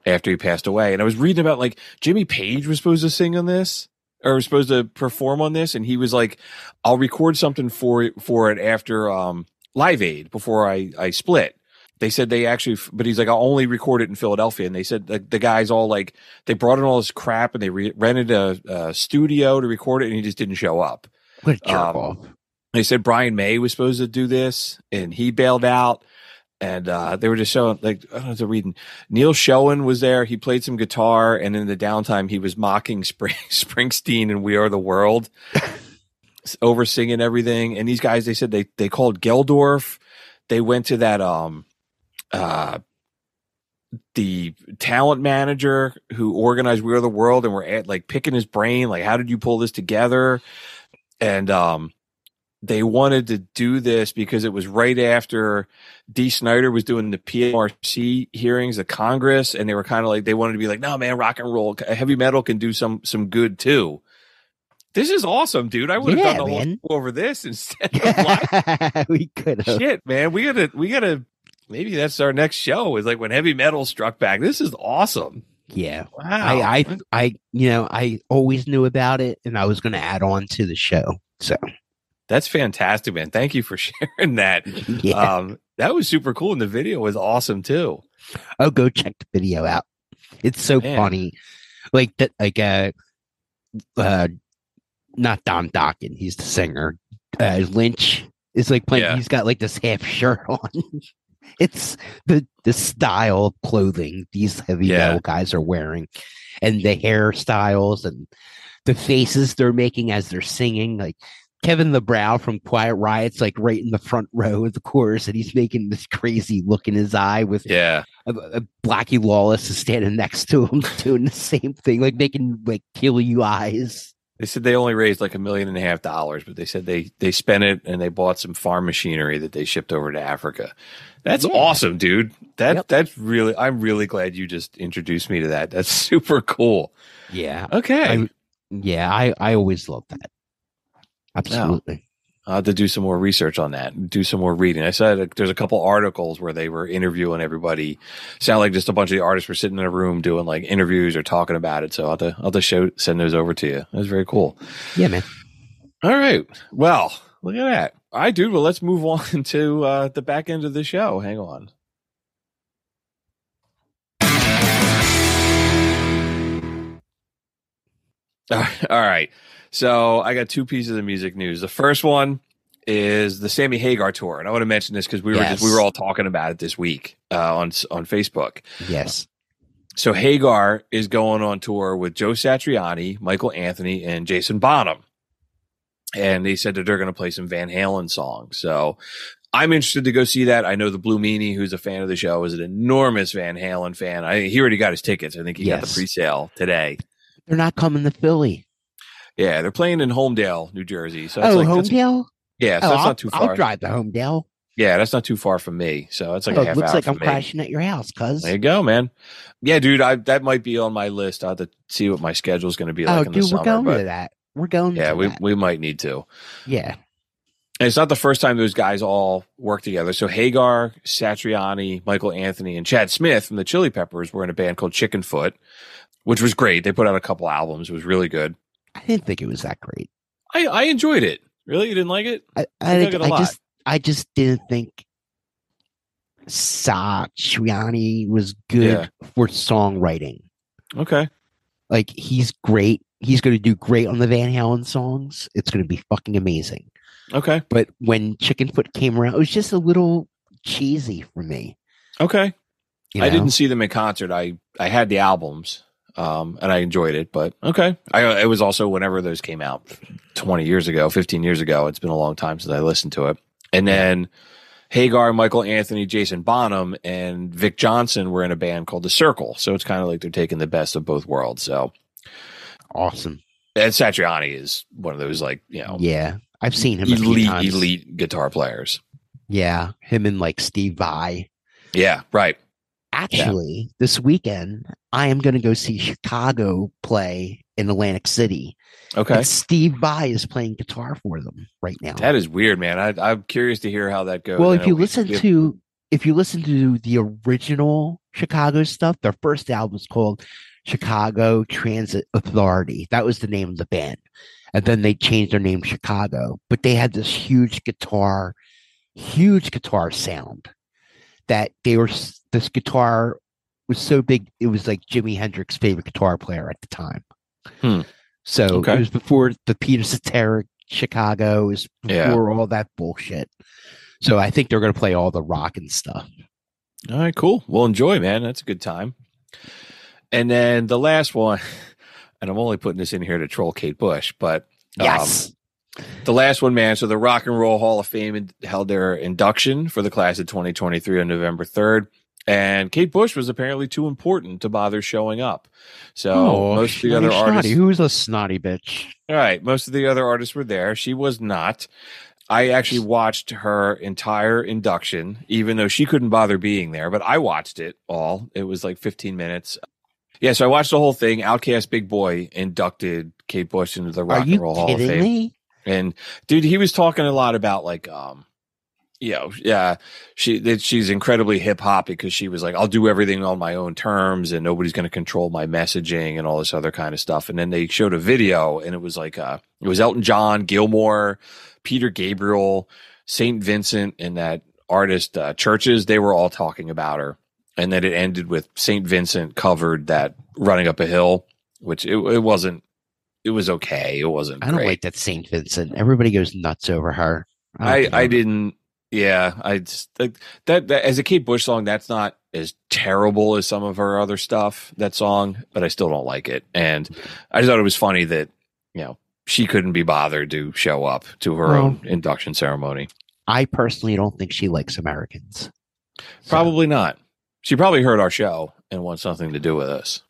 after he passed away. And I was reading about like Jimmy Page was supposed to sing on this or was supposed to perform on this, and he was like, "I'll record something for it for it after um, Live Aid before I I split." They said they actually, but he's like, I'll only record it in Philadelphia. And they said the, the guys all like, they brought in all this crap and they re- rented a, a studio to record it and he just didn't show up. What a jerk Um, off. They said Brian May was supposed to do this, and he bailed out. And uh, they were just showing, like, I don't know reading. Neal Schon was there. He played some guitar, and in the downtime, he was mocking Spring, Springsteen and "We Are the World," over singing everything. And these guys, they said they they called Geldof. They went to that um, uh, the talent manager who organized "We Are the World," and were at, like picking his brain, like, how did you pull this together? And um, they wanted to do this because it was right after Dee Snider was doing the PMRC hearings at Congress, and they were kind of like they wanted to be like, no man, rock and roll, heavy metal can do some some good too. This is awesome, dude. I would have Yeah, done the whole man. show over this instead of we could have. shit, man. We gotta we gotta maybe that's our next show is like when heavy metal struck back. This is awesome. Yeah. Wow. I, I, I, you know, I always knew about it, and I was going to add on to the show. So, that's fantastic, man. Thank you for sharing that. yeah. Um, that was super cool, and the video was awesome too. oh, go check the video out. It's so Man. funny. Like that, like uh, uh, not Don Dokken. He's the singer. Uh, Lynch is like playing. Yeah. He's got like this half shirt on. it's the the style of clothing these heavy Yeah. metal guys are wearing, and the hairstyles and the faces they're making as they're singing. Like Kevin DuBrow from Quiet Riot's like right in the front row of the chorus, and he's making this crazy look in his eye with Yeah, a, a Blackie Lawless is standing next to him doing the same thing, like making like kill you eyes. they said they only raised like a million and a half dollars, but they said they they spent it and they bought some farm machinery that they shipped over to Africa. That's Yeah. awesome, dude. That Yep. that's really. I'm really glad you just introduced me to that. That's super cool. Yeah. Okay, I- Yeah, I, I always love that. Absolutely. I'll have to do some more research on that. Do some more reading. I said uh, there's a couple articles where they were interviewing everybody. Sound like just a bunch of the artists were sitting in a room doing like interviews or talking about it. So I'll have to, I'll have to show, send those over to you. That was very cool. Yeah, man. All right. Well, look at that. All right, dude. Well, let's move on to uh, the back end of the show. Hang on. All right. So I got two pieces of music news. The first one is the Sammy Hagar tour, and I want to mention this because we were just, we were all talking about it this week uh, on on Facebook. Yes. So Hagar is going on tour with Joe Satriani, Michael Anthony, and Jason Bonham. And they said that they're going to play some Van Halen songs. So I'm interested to go see that. I know the Blue Meanie, who's a fan of the show, is an enormous Van Halen fan. I he already got his tickets. I think he got the Yes. pre-sale today. They're not coming to Philly. Yeah, they're playing in Holmdel, New Jersey. So it's oh, like that's- Holmdel? yeah, so oh, that's I'll, not too far. I'll drive to Holmdel. Yeah, that's not too far from me. So it's like oh, a half looks hour like I'm me. crashing at your house, cuz. There you go, man. Yeah, dude, I that might be on my list. I have to see what my schedule is going to be oh, like oh, in the dude, summer. we're going but to that. We're going yeah, to we that. we might need to. Yeah. And it's not the first time those guys all work together. So Hagar, Satriani, Michael Anthony, and Chad Smith from the Chili Peppers were in a band called Chickenfoot, which was great. They put out a couple albums. It was really good. I didn't think it was that great. I, I enjoyed it. Really? You didn't like it? I, I I, it a I lot. just I just didn't think Satriani was good Yeah. for songwriting. Okay. Like he's great. He's going to do great on the Van Halen songs. It's going to be fucking amazing. Okay. But when Chickenfoot came around, it was just a little cheesy for me. Okay. you I didn't see them in concert. I, I had the albums. Um, and I enjoyed it, but okay. I, it was also whenever those came out 20 years ago, 15 years ago. It's been a long time since I listened to it. And then Hagar, Michael Anthony, Jason Bonham, and Vic Johnson were in a band called The Circle. So it's kind of like they're taking the best of both worlds. So, Awesome. and Satriani is one of those like, you know, Yeah, I've seen him a few elite, times. elite guitar players. Yeah, him and like Steve Vai. Yeah. Right. Actually, this weekend I am going to go see Chicago play in Atlantic City. Okay. And Steve Vai is playing guitar for them right now. That is weird, man. I, I'm curious to hear how that goes. well, if you listen we- to if you listen to the original Chicago stuff, their first album is called Chicago Transit Authority. That was the name of the band. And then they changed their name Chicago. But they had this huge guitar, huge guitar sound that they were this guitar was so big it was like Jimi Hendrix's favorite guitar player at the time. Hmm. So Okay. it was before the Peter Cetera Chicago. It was Yeah. before all that bullshit. So I think they're going to play all the rock and stuff. All right, cool. Well, enjoy, man. That's a good time. And then the last one, and I'm only putting this in here to troll Kate Bush, but um, Yes. the last one, man. So the Rock and Roll Hall of Fame held their induction for the class of 2023 on November 3rd. And Kate Bush was apparently too important to bother showing up. So Oh, most of the other snotty. artists, Who's a snotty bitch? all right, most of the other artists were there. She was not. I actually watched her entire induction, even though she couldn't bother being there, but I watched it all. It was like 15 minutes. Yeah, so I watched the whole thing. Outkast Big Boy inducted Kate Bush into the Rock and Roll Hall of Fame. me? And dude, he was talking a lot about like, um, you know, yeah, she that she's incredibly hip hop because she was like, I'll do everything on my own terms and nobody's going to control my messaging and all this other kind of stuff. And then they showed a video and it was like, uh, it was Elton John, Gilmour, Peter Gabriel, Saint Vincent, and that artist uh, Chvrches. They were all talking about her. And then it ended with Saint Vincent covered that running up a hill, which it, it wasn't. It was okay. It wasn't. I don't great. like that Saint Vincent. Everybody goes nuts over her. don't I. I didn't. Yeah, I just like that, that as a Kate Bush song. That's not as terrible as some of her other stuff. That song, but I still don't like it. And I just thought it was funny that you know she couldn't be bothered to show up to her Well- own induction ceremony. I personally don't think she likes Americans. So, Probably not. She probably heard our show and wants something to do with us.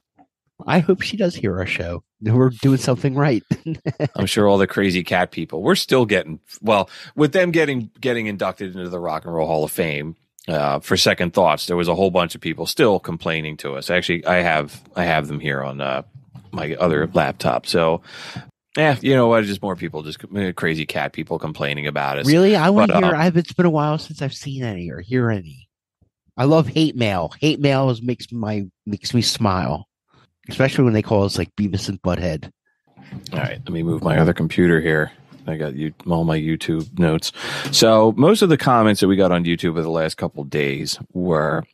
I hope she does hear our show. We're doing something right. I'm sure all the crazy cat people. We're still getting well with them getting getting inducted into the Rock and Roll Hall of Fame. Uh, for second thoughts, there was a whole bunch of people still complaining to us. Actually, I have I have them here on uh, my other laptop. So, yeah, you know what? Just more people, just uh, crazy cat people complaining about us. really, I want to hear. uh, I've, it's been a while since I've seen any or hear any. I love hate mail. Hate mail is, makes my makes me smile, especially when they call us like Beavis and Butthead. All right, let me move my other computer here. I got you all my YouTube notes. So most of the comments that we got on YouTube over the last couple days were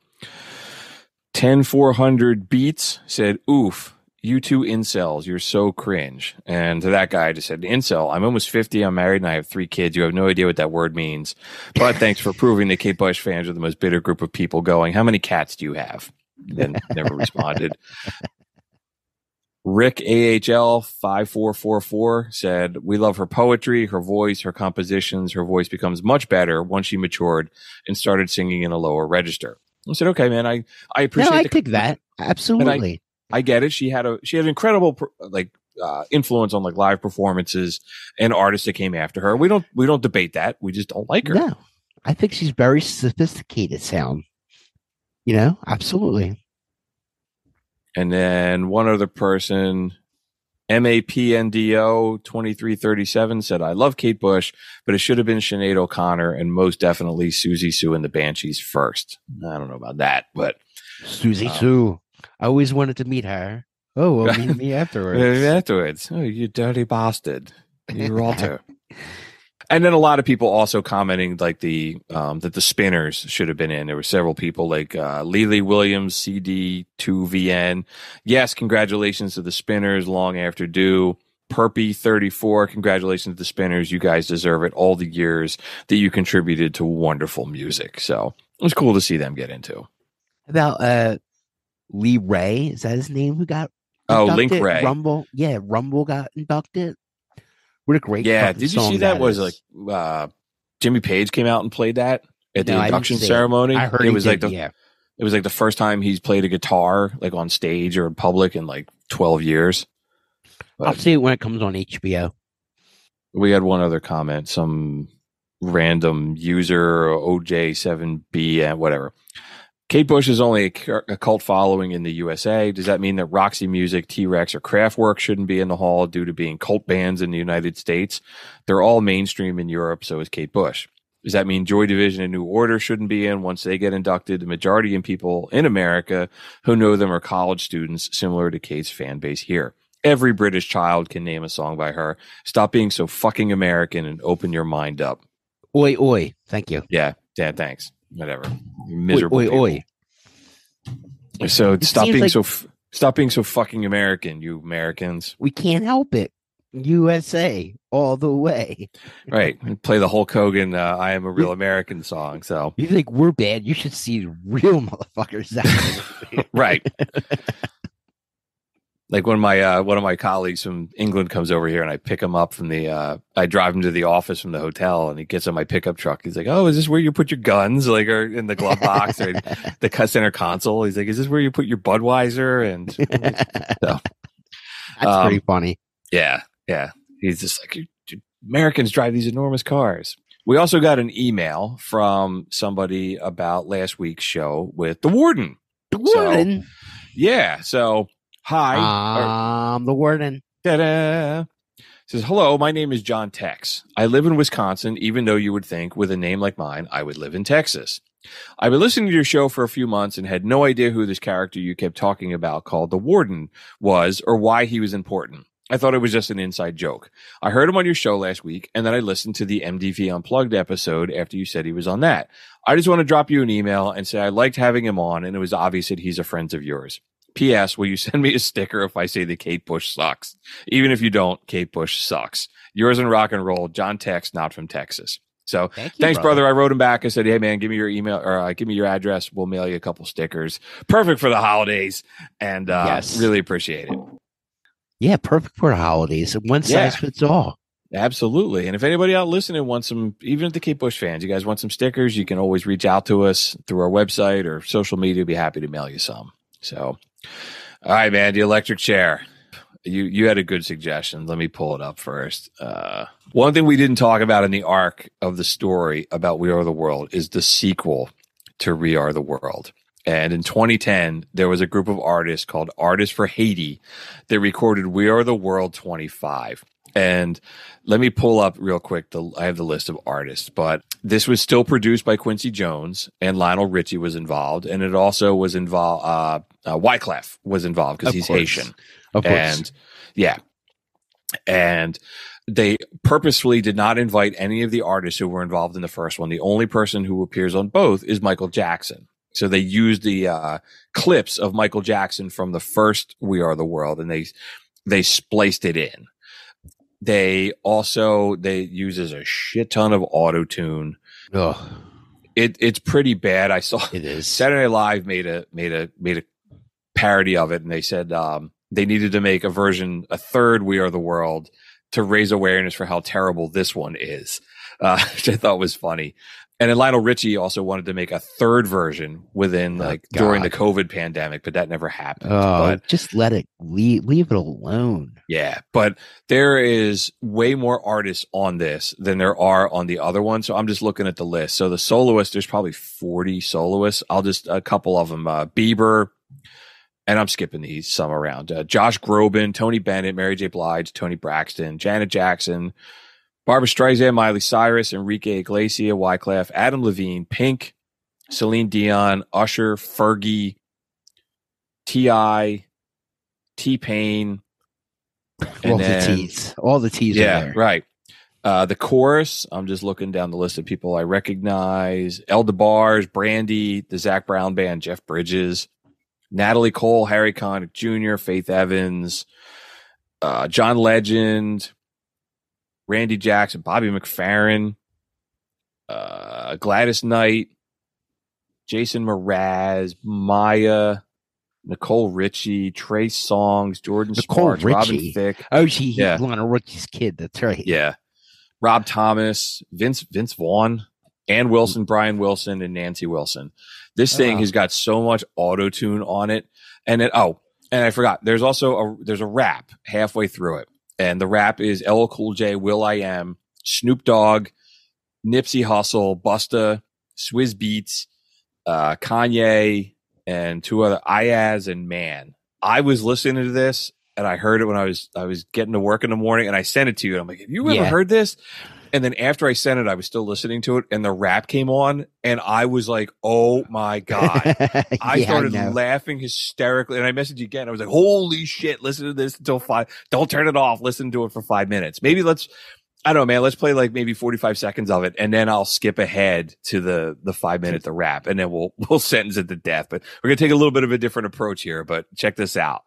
10400 beats said, "Oof, you two incels, you're so cringe." And to that guy, I just said, "Incel, I'm almost 50, I'm married, and I have three kids. You have no idea what that word means. But thanks for proving that Kate Bush fans are the most bitter group of people going. How many cats do you have?" And never responded. Rick AHL 5444 said, We love her poetry, her voice, her compositions. Her voice becomes much better once she matured and started singing in a lower register. I said, Okay, man, I, I appreciate No, I dig that. Absolutely. I get it. She had a she had incredible like uh, influence on like live performances and artists that came after her. We don't we don't debate that. We just don't like her. No, I think she's very sophisticated sound. You know, absolutely. And then one other person, MAPNDO 2337 said, I love Kate Bush, but it should have been Sinead O'Connor and most definitely Siouxsie Sioux and the Banshees first. I don't know about that, but Siouxsie Um, Sioux. I always wanted to meet her. Oh, well, meet me afterwards. afterwards, oh, you dirty bastard. You're alter. and then a lot of people also commenting like the um that the spinners should have been in. There were several people like uh Lily Williams, CD2VN. Yes, congratulations to the spinners long after due. Perpy 34, congratulations to the spinners. You guys deserve it all the years that you contributed to wonderful music. So it was cool to see them get into. About uh Lee Ray, is that his name who got Oh, Link? Wray. Rumble. Yeah, Rumble got inducted. What a great Yeah, did you see song that? Was like uh Jimmy Page came out and played that at the No, didn't induction see it. ceremony. I heard it was like the yeah. it was like the first time he's played a guitar like on stage or in public in like twelve years. I'll see it when it comes on HBO. we had one other comment, some random user OJ7B and whatever. Kate Bush is only a, cult following in the USA. Does that mean that Roxy Music, T Rex, or Kraftwerk shouldn't be in the hall due to being cult bands in the United States? They're all mainstream in Europe, so is Kate Bush. Does that mean Joy Division and New Order shouldn't be in once they get inducted? The majority of people in America who know them are college students, similar to Kate's fan base here. Every British child can name a song by her. Stop being so fucking American and open your mind up. Oi, oi. Thank you. Yeah, Dad, thanks. Whatever. You Oi, Miserable. oi, oi. So It stop being like- so f- stop being so fucking American, you Americans. We can't help it. USA all the way. Right. And Play the Hulk Hogan uh, I Am a Real American song. So, You think we're bad? You should see real motherfuckers. Out right. Like when my uh, one of my colleagues from England comes over here and I pick him up from the uh, I drive him to the office from the hotel and he gets on my pickup truck. He's like, "Oh, is this where you put your guns like or in the glove box or the cut center console?" He's like, "Is this where you put your Budweiser?" And so, That's Um, pretty funny. yeah, yeah. He's just like "You- you- Americans drive these enormous cars. We also got an email from somebody about last week's show with the warden. The warden. Yeah. So hi. um, the warden. Ta-da. Says, hello, my name is John Tex. I live in Wisconsin, even though you would think with a name like mine, I would live in Texas. I've been listening to your show for a few months and had no idea who this character you kept talking about called the Warden was or why he was important. I thought it was just an inside joke. I heard him on your show last week and then I listened to the MTV Unplugged episode after you said he was on that. I just want to drop you an email and say I liked having him on and it was obvious that he's a friend of yours. P.S. Will you send me a sticker if I say that Kate Bush sucks? Even if you don't, Kate Bush sucks. Yours in rock and roll, John Tex, not from Texas. So Thank you, thanks, brother. I wrote him back. I said, "Hey, man, give me your email or uh, give me your address. We'll mail you a couple stickers. Perfect for the holidays, and uh, Yes. really appreciate it. Yeah, perfect for the holidays. One size Yeah. fits all. Absolutely. And if anybody out listening wants some, even if the Kate Bush fans, you guys want some stickers, you can always reach out to us through our website or social media. We'd be happy to mail you some. So, all right, man, the electric chair. You you had a good suggestion. Let me pull it up first. Uh, one thing we didn't talk about in the arc of the story about We Are the World is the sequel to We Are the World. And in 2010, there was a group of artists called Artists for Haiti that recorded We Are the World 25. And let me pull up real quick. The, I have the list of artists, but this was still produced by Quincy Jones and Lionel Richie was involved. And it also was involved, uh, uh, Wyclef was involved because he's course. Haitian. Of course. And yeah. And they purposefully did not invite any of the artists who were involved in the first one. The only person who appears on both is Michael Jackson. So they used the uh, clips of Michael Jackson from the first We Are the World and they they spliced it in. They also they uses a shit ton of auto tune. It it's pretty bad. I saw it is. Saturday Night Live made a made a made a parody of it, and they said um, they needed to make a version, a third "We Are the World" to raise awareness for how terrible this one is, uh, which I thought was funny. And then Lionel Richie also wanted to make a third version within Oh, like during the COVID pandemic, but that never happened. Oh, but just let it leave, leave it alone. yeah, but there is way more artists on this than there are on the other one. So I'm just looking at the list. So the soloists, there's probably 40 soloists. I'll just a couple of them. Uh, Bieber, and I'm skipping these some around. Uh, Josh Groban, Tony Bennett, Mary J. Blige, Toni Braxton, Janet Jackson, Barbra Streisand, Miley Cyrus, Enrique Iglesias, Wyclef, Adam Levine, Pink, Celine Dion, Usher, Fergie, T.I., T Pain. All the T's. All the T's Yeah, are there. right. Uh, the chorus, I'm just looking down the list of people I recognize. El DeBarge, Brandy, the Zac Brown Band, Jeff Bridges, Natalie Cole, Harry Connick Jr., Faith Evans, uh, John Legend, Randy Jackson, Bobby McFerrin, uh, Gladys Knight, Jason Mraz, Maya, Nicole Richie, Trey Songz, Jordin Nicole Sparks, Robin. Thicke. Oh, she, Yeah. Lionel Richie's kid. That's right. Yeah. Rob Thomas, Vince Vince Vaughn, Ann Wilson, Brian Wilson, and Nancy Wilson. This thing Oh. has got so much auto tune on it. And it oh, and I forgot. There's also a there's a rap halfway through it. And the rap is LL Cool J, will.i.am, Snoop Dogg, Nipsey Hussle, Busta, Swizz Beatz, uh, Kanye, and two other Iyaz and Man. I was listening to this and I heard it when I was I was getting to work in the morning and I sent it to you and I'm like, have you ever Yeah. heard this? And then after I sent it, I was still listening to it and the rap came on and I was like, oh my God. I Yeah, started know. laughing hysterically and I messaged you again. I was like, holy shit, listen to this until five. Don't turn it off. Listen to it for five minutes. Maybe let's, I don't know, man. Let's play like maybe 45 seconds of it and then I'll skip ahead to the, the five minute, the rap and then we'll, we'll sentence it to death. But we're going to take a little bit of a different approach here, but check this out.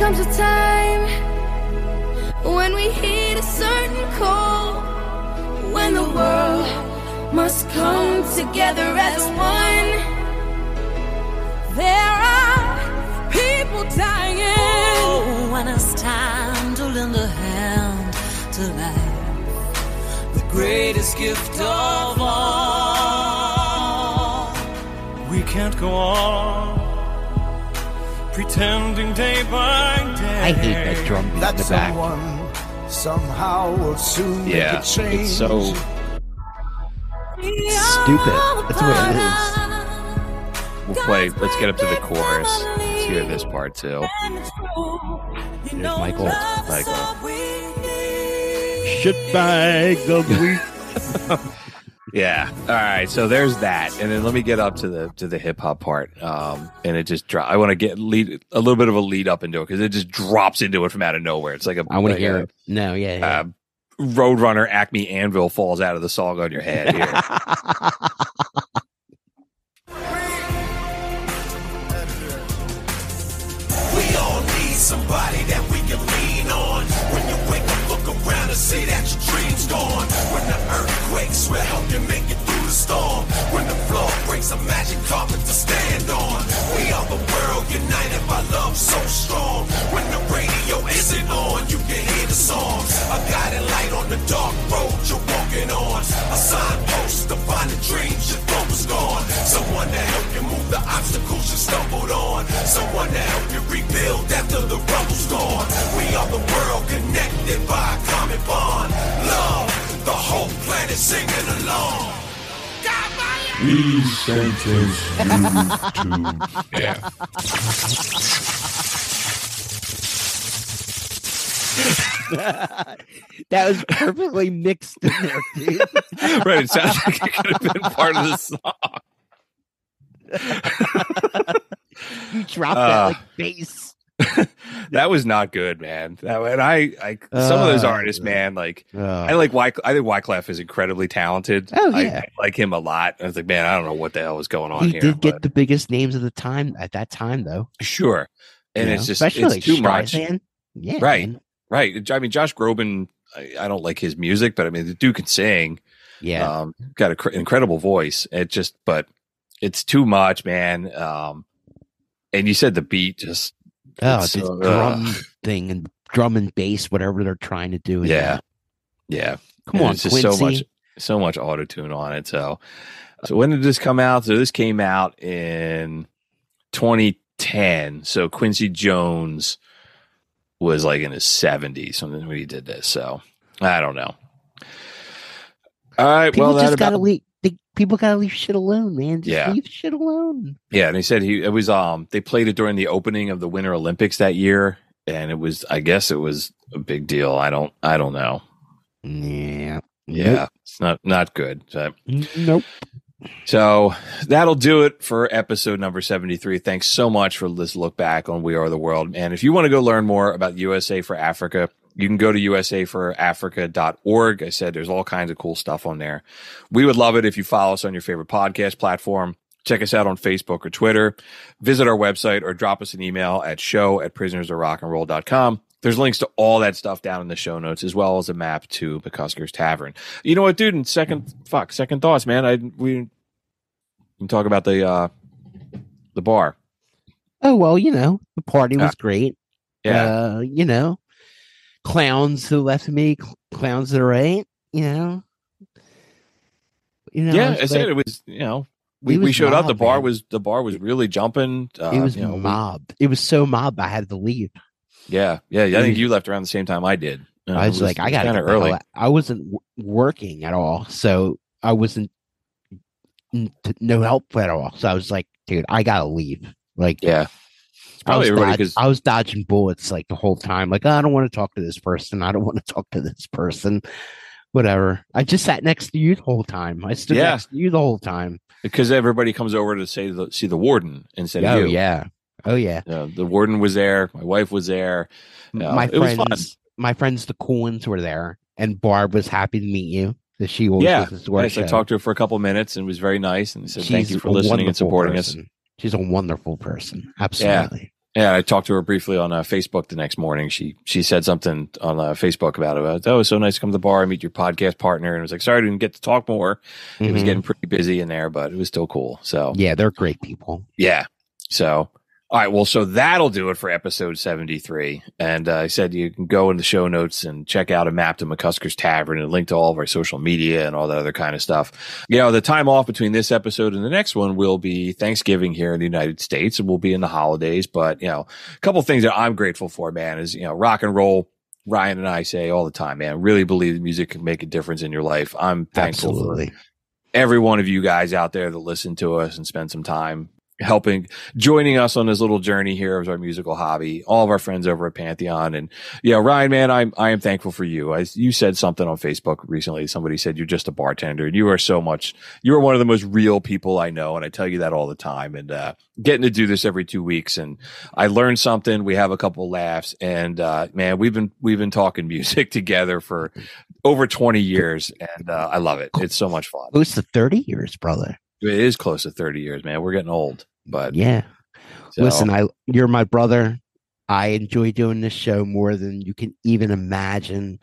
Comes a time when we heed a certain call, when the world must come together as one. There are people dying. Oh, when it's time to lend a hand to life, the greatest gift of all. We can't go on pretending day by day. I hate that drum beat in the back. someone somehow will soon make Yeah, a change. it's so Stupid. That's what it is. We'll play. Let's get up to the chorus. Let's hear this part too. There's Michael. Michael. Shitbag of the week. Yeah. All right. So there's that, and then let me get up to the to the hip hop part. Um, and it just dro- I want to get lead a little bit of a lead up into it because it just drops into it from out of nowhere. It's like a I want like to hear a, it. No, yeah, yeah. Uh, Roadrunner Acme Anvil falls out of the song on your head here. We all need somebody we'll help you make it through the storm. When the floor breaks, a magic carpet to stand on. We are the world united by love so strong. When the radio isn't on, you can hear the songs. A guiding light on the dark road you're walking on. A signpost to find the dreams you thought was gone. Someone to help you move the obstacles you stumbled on. Someone to help you rebuild after the rumble's gone. We are the world connected by a common bond. Love, the whole planet singing along. We sentence you to death. that was perfectly mixed in there, dude. right. It sounds like it could have been part of the song. you dropped Uh, that like bass. that was not good, man. That and I, I some of those Uh, artists, man, like uh. I like Wyclef. I think Wyclef is incredibly talented. Oh, I- yeah. I, like him a lot. I was like, man, I don't know what the hell was going on He here. did but get the biggest names of the time at that time, though. sure, and You it's know, just especially it's like too much. Streisand. Yeah, right, man. right. I mean, Josh Groban. I, I don't like his music, but I mean, the dude can sing. Yeah. um, got an incredible voice. It just, but it's too much, man. Um, and you said the beat just. Oh, it's this so- drum thing and drum and bass, whatever they're trying to do. Yeah. that. Yeah. Come And on, it's just so much so much auto tune on it. So so when did this come out? So this came out in 2010. So Quincy Jones was like in his 70s when he did this. So I don't know. All right. People well, just gotta about, leave. People gotta leave shit alone, man. Just Yeah. leave shit alone. yeah. And he said he it was um they played it during the opening of the Winter Olympics that year, and it was I guess it was a big deal. I don't I don't know. Yeah. Yeah, it's not not good. So, Nope. So that'll do it for episode number 73. Thanks so much for this look back on We Are the World. And if you want to go learn more about USA for Africa, you can go to usaforafrica.org. I said there's all kinds of cool stuff on there. We would love it if you follow us on your favorite podcast platform. Check us out on Facebook or Twitter. Visit our website or drop us an email at show at prisonersofrockandroll.com. There's links to all that stuff down in the show notes, as well as a map to McCusker's Tavern. You know what, dude? And second, fuck, second thoughts, man. I we can talk about the uh the bar. Oh well, you know, the party was Yeah. great. Yeah. Uh, you know, clowns to the left of me, cl- clowns to the right. You know. You know, yeah, I said it was. You know, we, we was showed up. The bar man. was the bar was really jumping. Uh, it was you know, we- mob. It was so mob. I had to leave. yeah, yeah, yeah. I think you left around the same time I did. Uh, I it was, like, I got to early. I wasn't w- working at all, so I wasn't n- no help at all. So I was like, dude, I gotta leave. Like, Yeah, probably was, everybody because I was dodging bullets like the whole time. Like, I don't want to talk to this person. I don't want to talk to this person. Whatever. I just sat next to you the whole time. I stood Yeah. next to you the whole time. because everybody comes over to say the, see the warden instead oh of you. yeah. Oh yeah. Uh, the warden was there. My wife was there. Uh, my it was fun. friends, my friends, the cool ones were there, and Barb was happy to meet you. That she always Yeah, listens to our yes, I talked to her for a couple minutes and it was very nice. And said, "Thank you for listening and supporting us." She's a wonderful person. Absolutely. Yeah, I talked to her briefly on uh, Facebook the next morning. She she said something on uh, Facebook about it. Oh, it was so nice to come to the bar and meet your podcast partner. And I was like, sorry, I didn't get to talk more. It was Mhm. getting pretty busy in there, but it was still cool. So Yeah, they're great people. yeah. So, all right. Well, so that'll do it for episode 73. And uh, I said you can go in the show notes and check out a map to McCusker's Tavern and link to all of our social media and all that other kind of stuff. You know, the time off between this episode and the next one will be Thanksgiving here in the United States and we'll be in the holidays. But, you know, a couple things that I'm grateful for, man, is, you know, rock and roll. Ryan and I say all the time, man, really believe that music can make a difference in your life. I'm thankful for every one of you guys out there that listen to us and spend some time helping joining us on this little journey here of our musical hobby all of our friends over at pantheon. And yeah ryan man i'm i am thankful for you. I, you said something on facebook recently somebody said you're just a bartender and you are so much you are one of the most real people i know. And i tell you that all the time. And uh getting to do this every two weeks and i learned something we have a couple laughs and uh man we've been we've been talking music together for over 20 years and uh, i love it. It's so much fun. Close the 30 years, brother. it is close to 30 years, man. We're getting old, but Yeah. so- Listen, I you're my brother. I enjoy doing this show more than you can even imagine.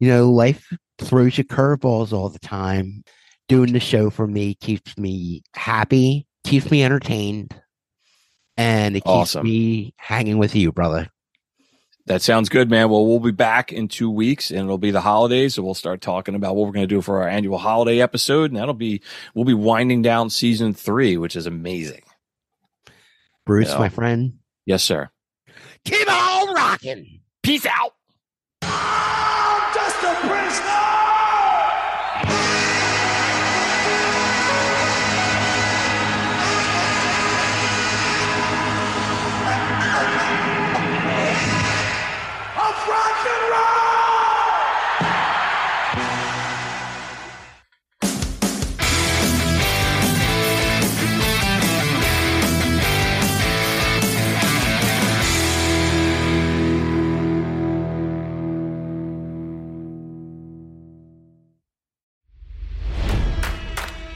You know, life throws you curveballs all the time. Doing the show for me keeps me happy, keeps me entertained, and it keeps Awesome. me hanging with you, brother. that sounds good, man. Well, we'll be back in two weeks and it'll be the holidays. So we'll start talking about what we're going to do for our annual holiday episode. And that'll be, we'll be winding down season three, which is amazing. Bruce, Yeah. my friend. Yes, sir. Keep on rocking. Peace out. Just a prisoner!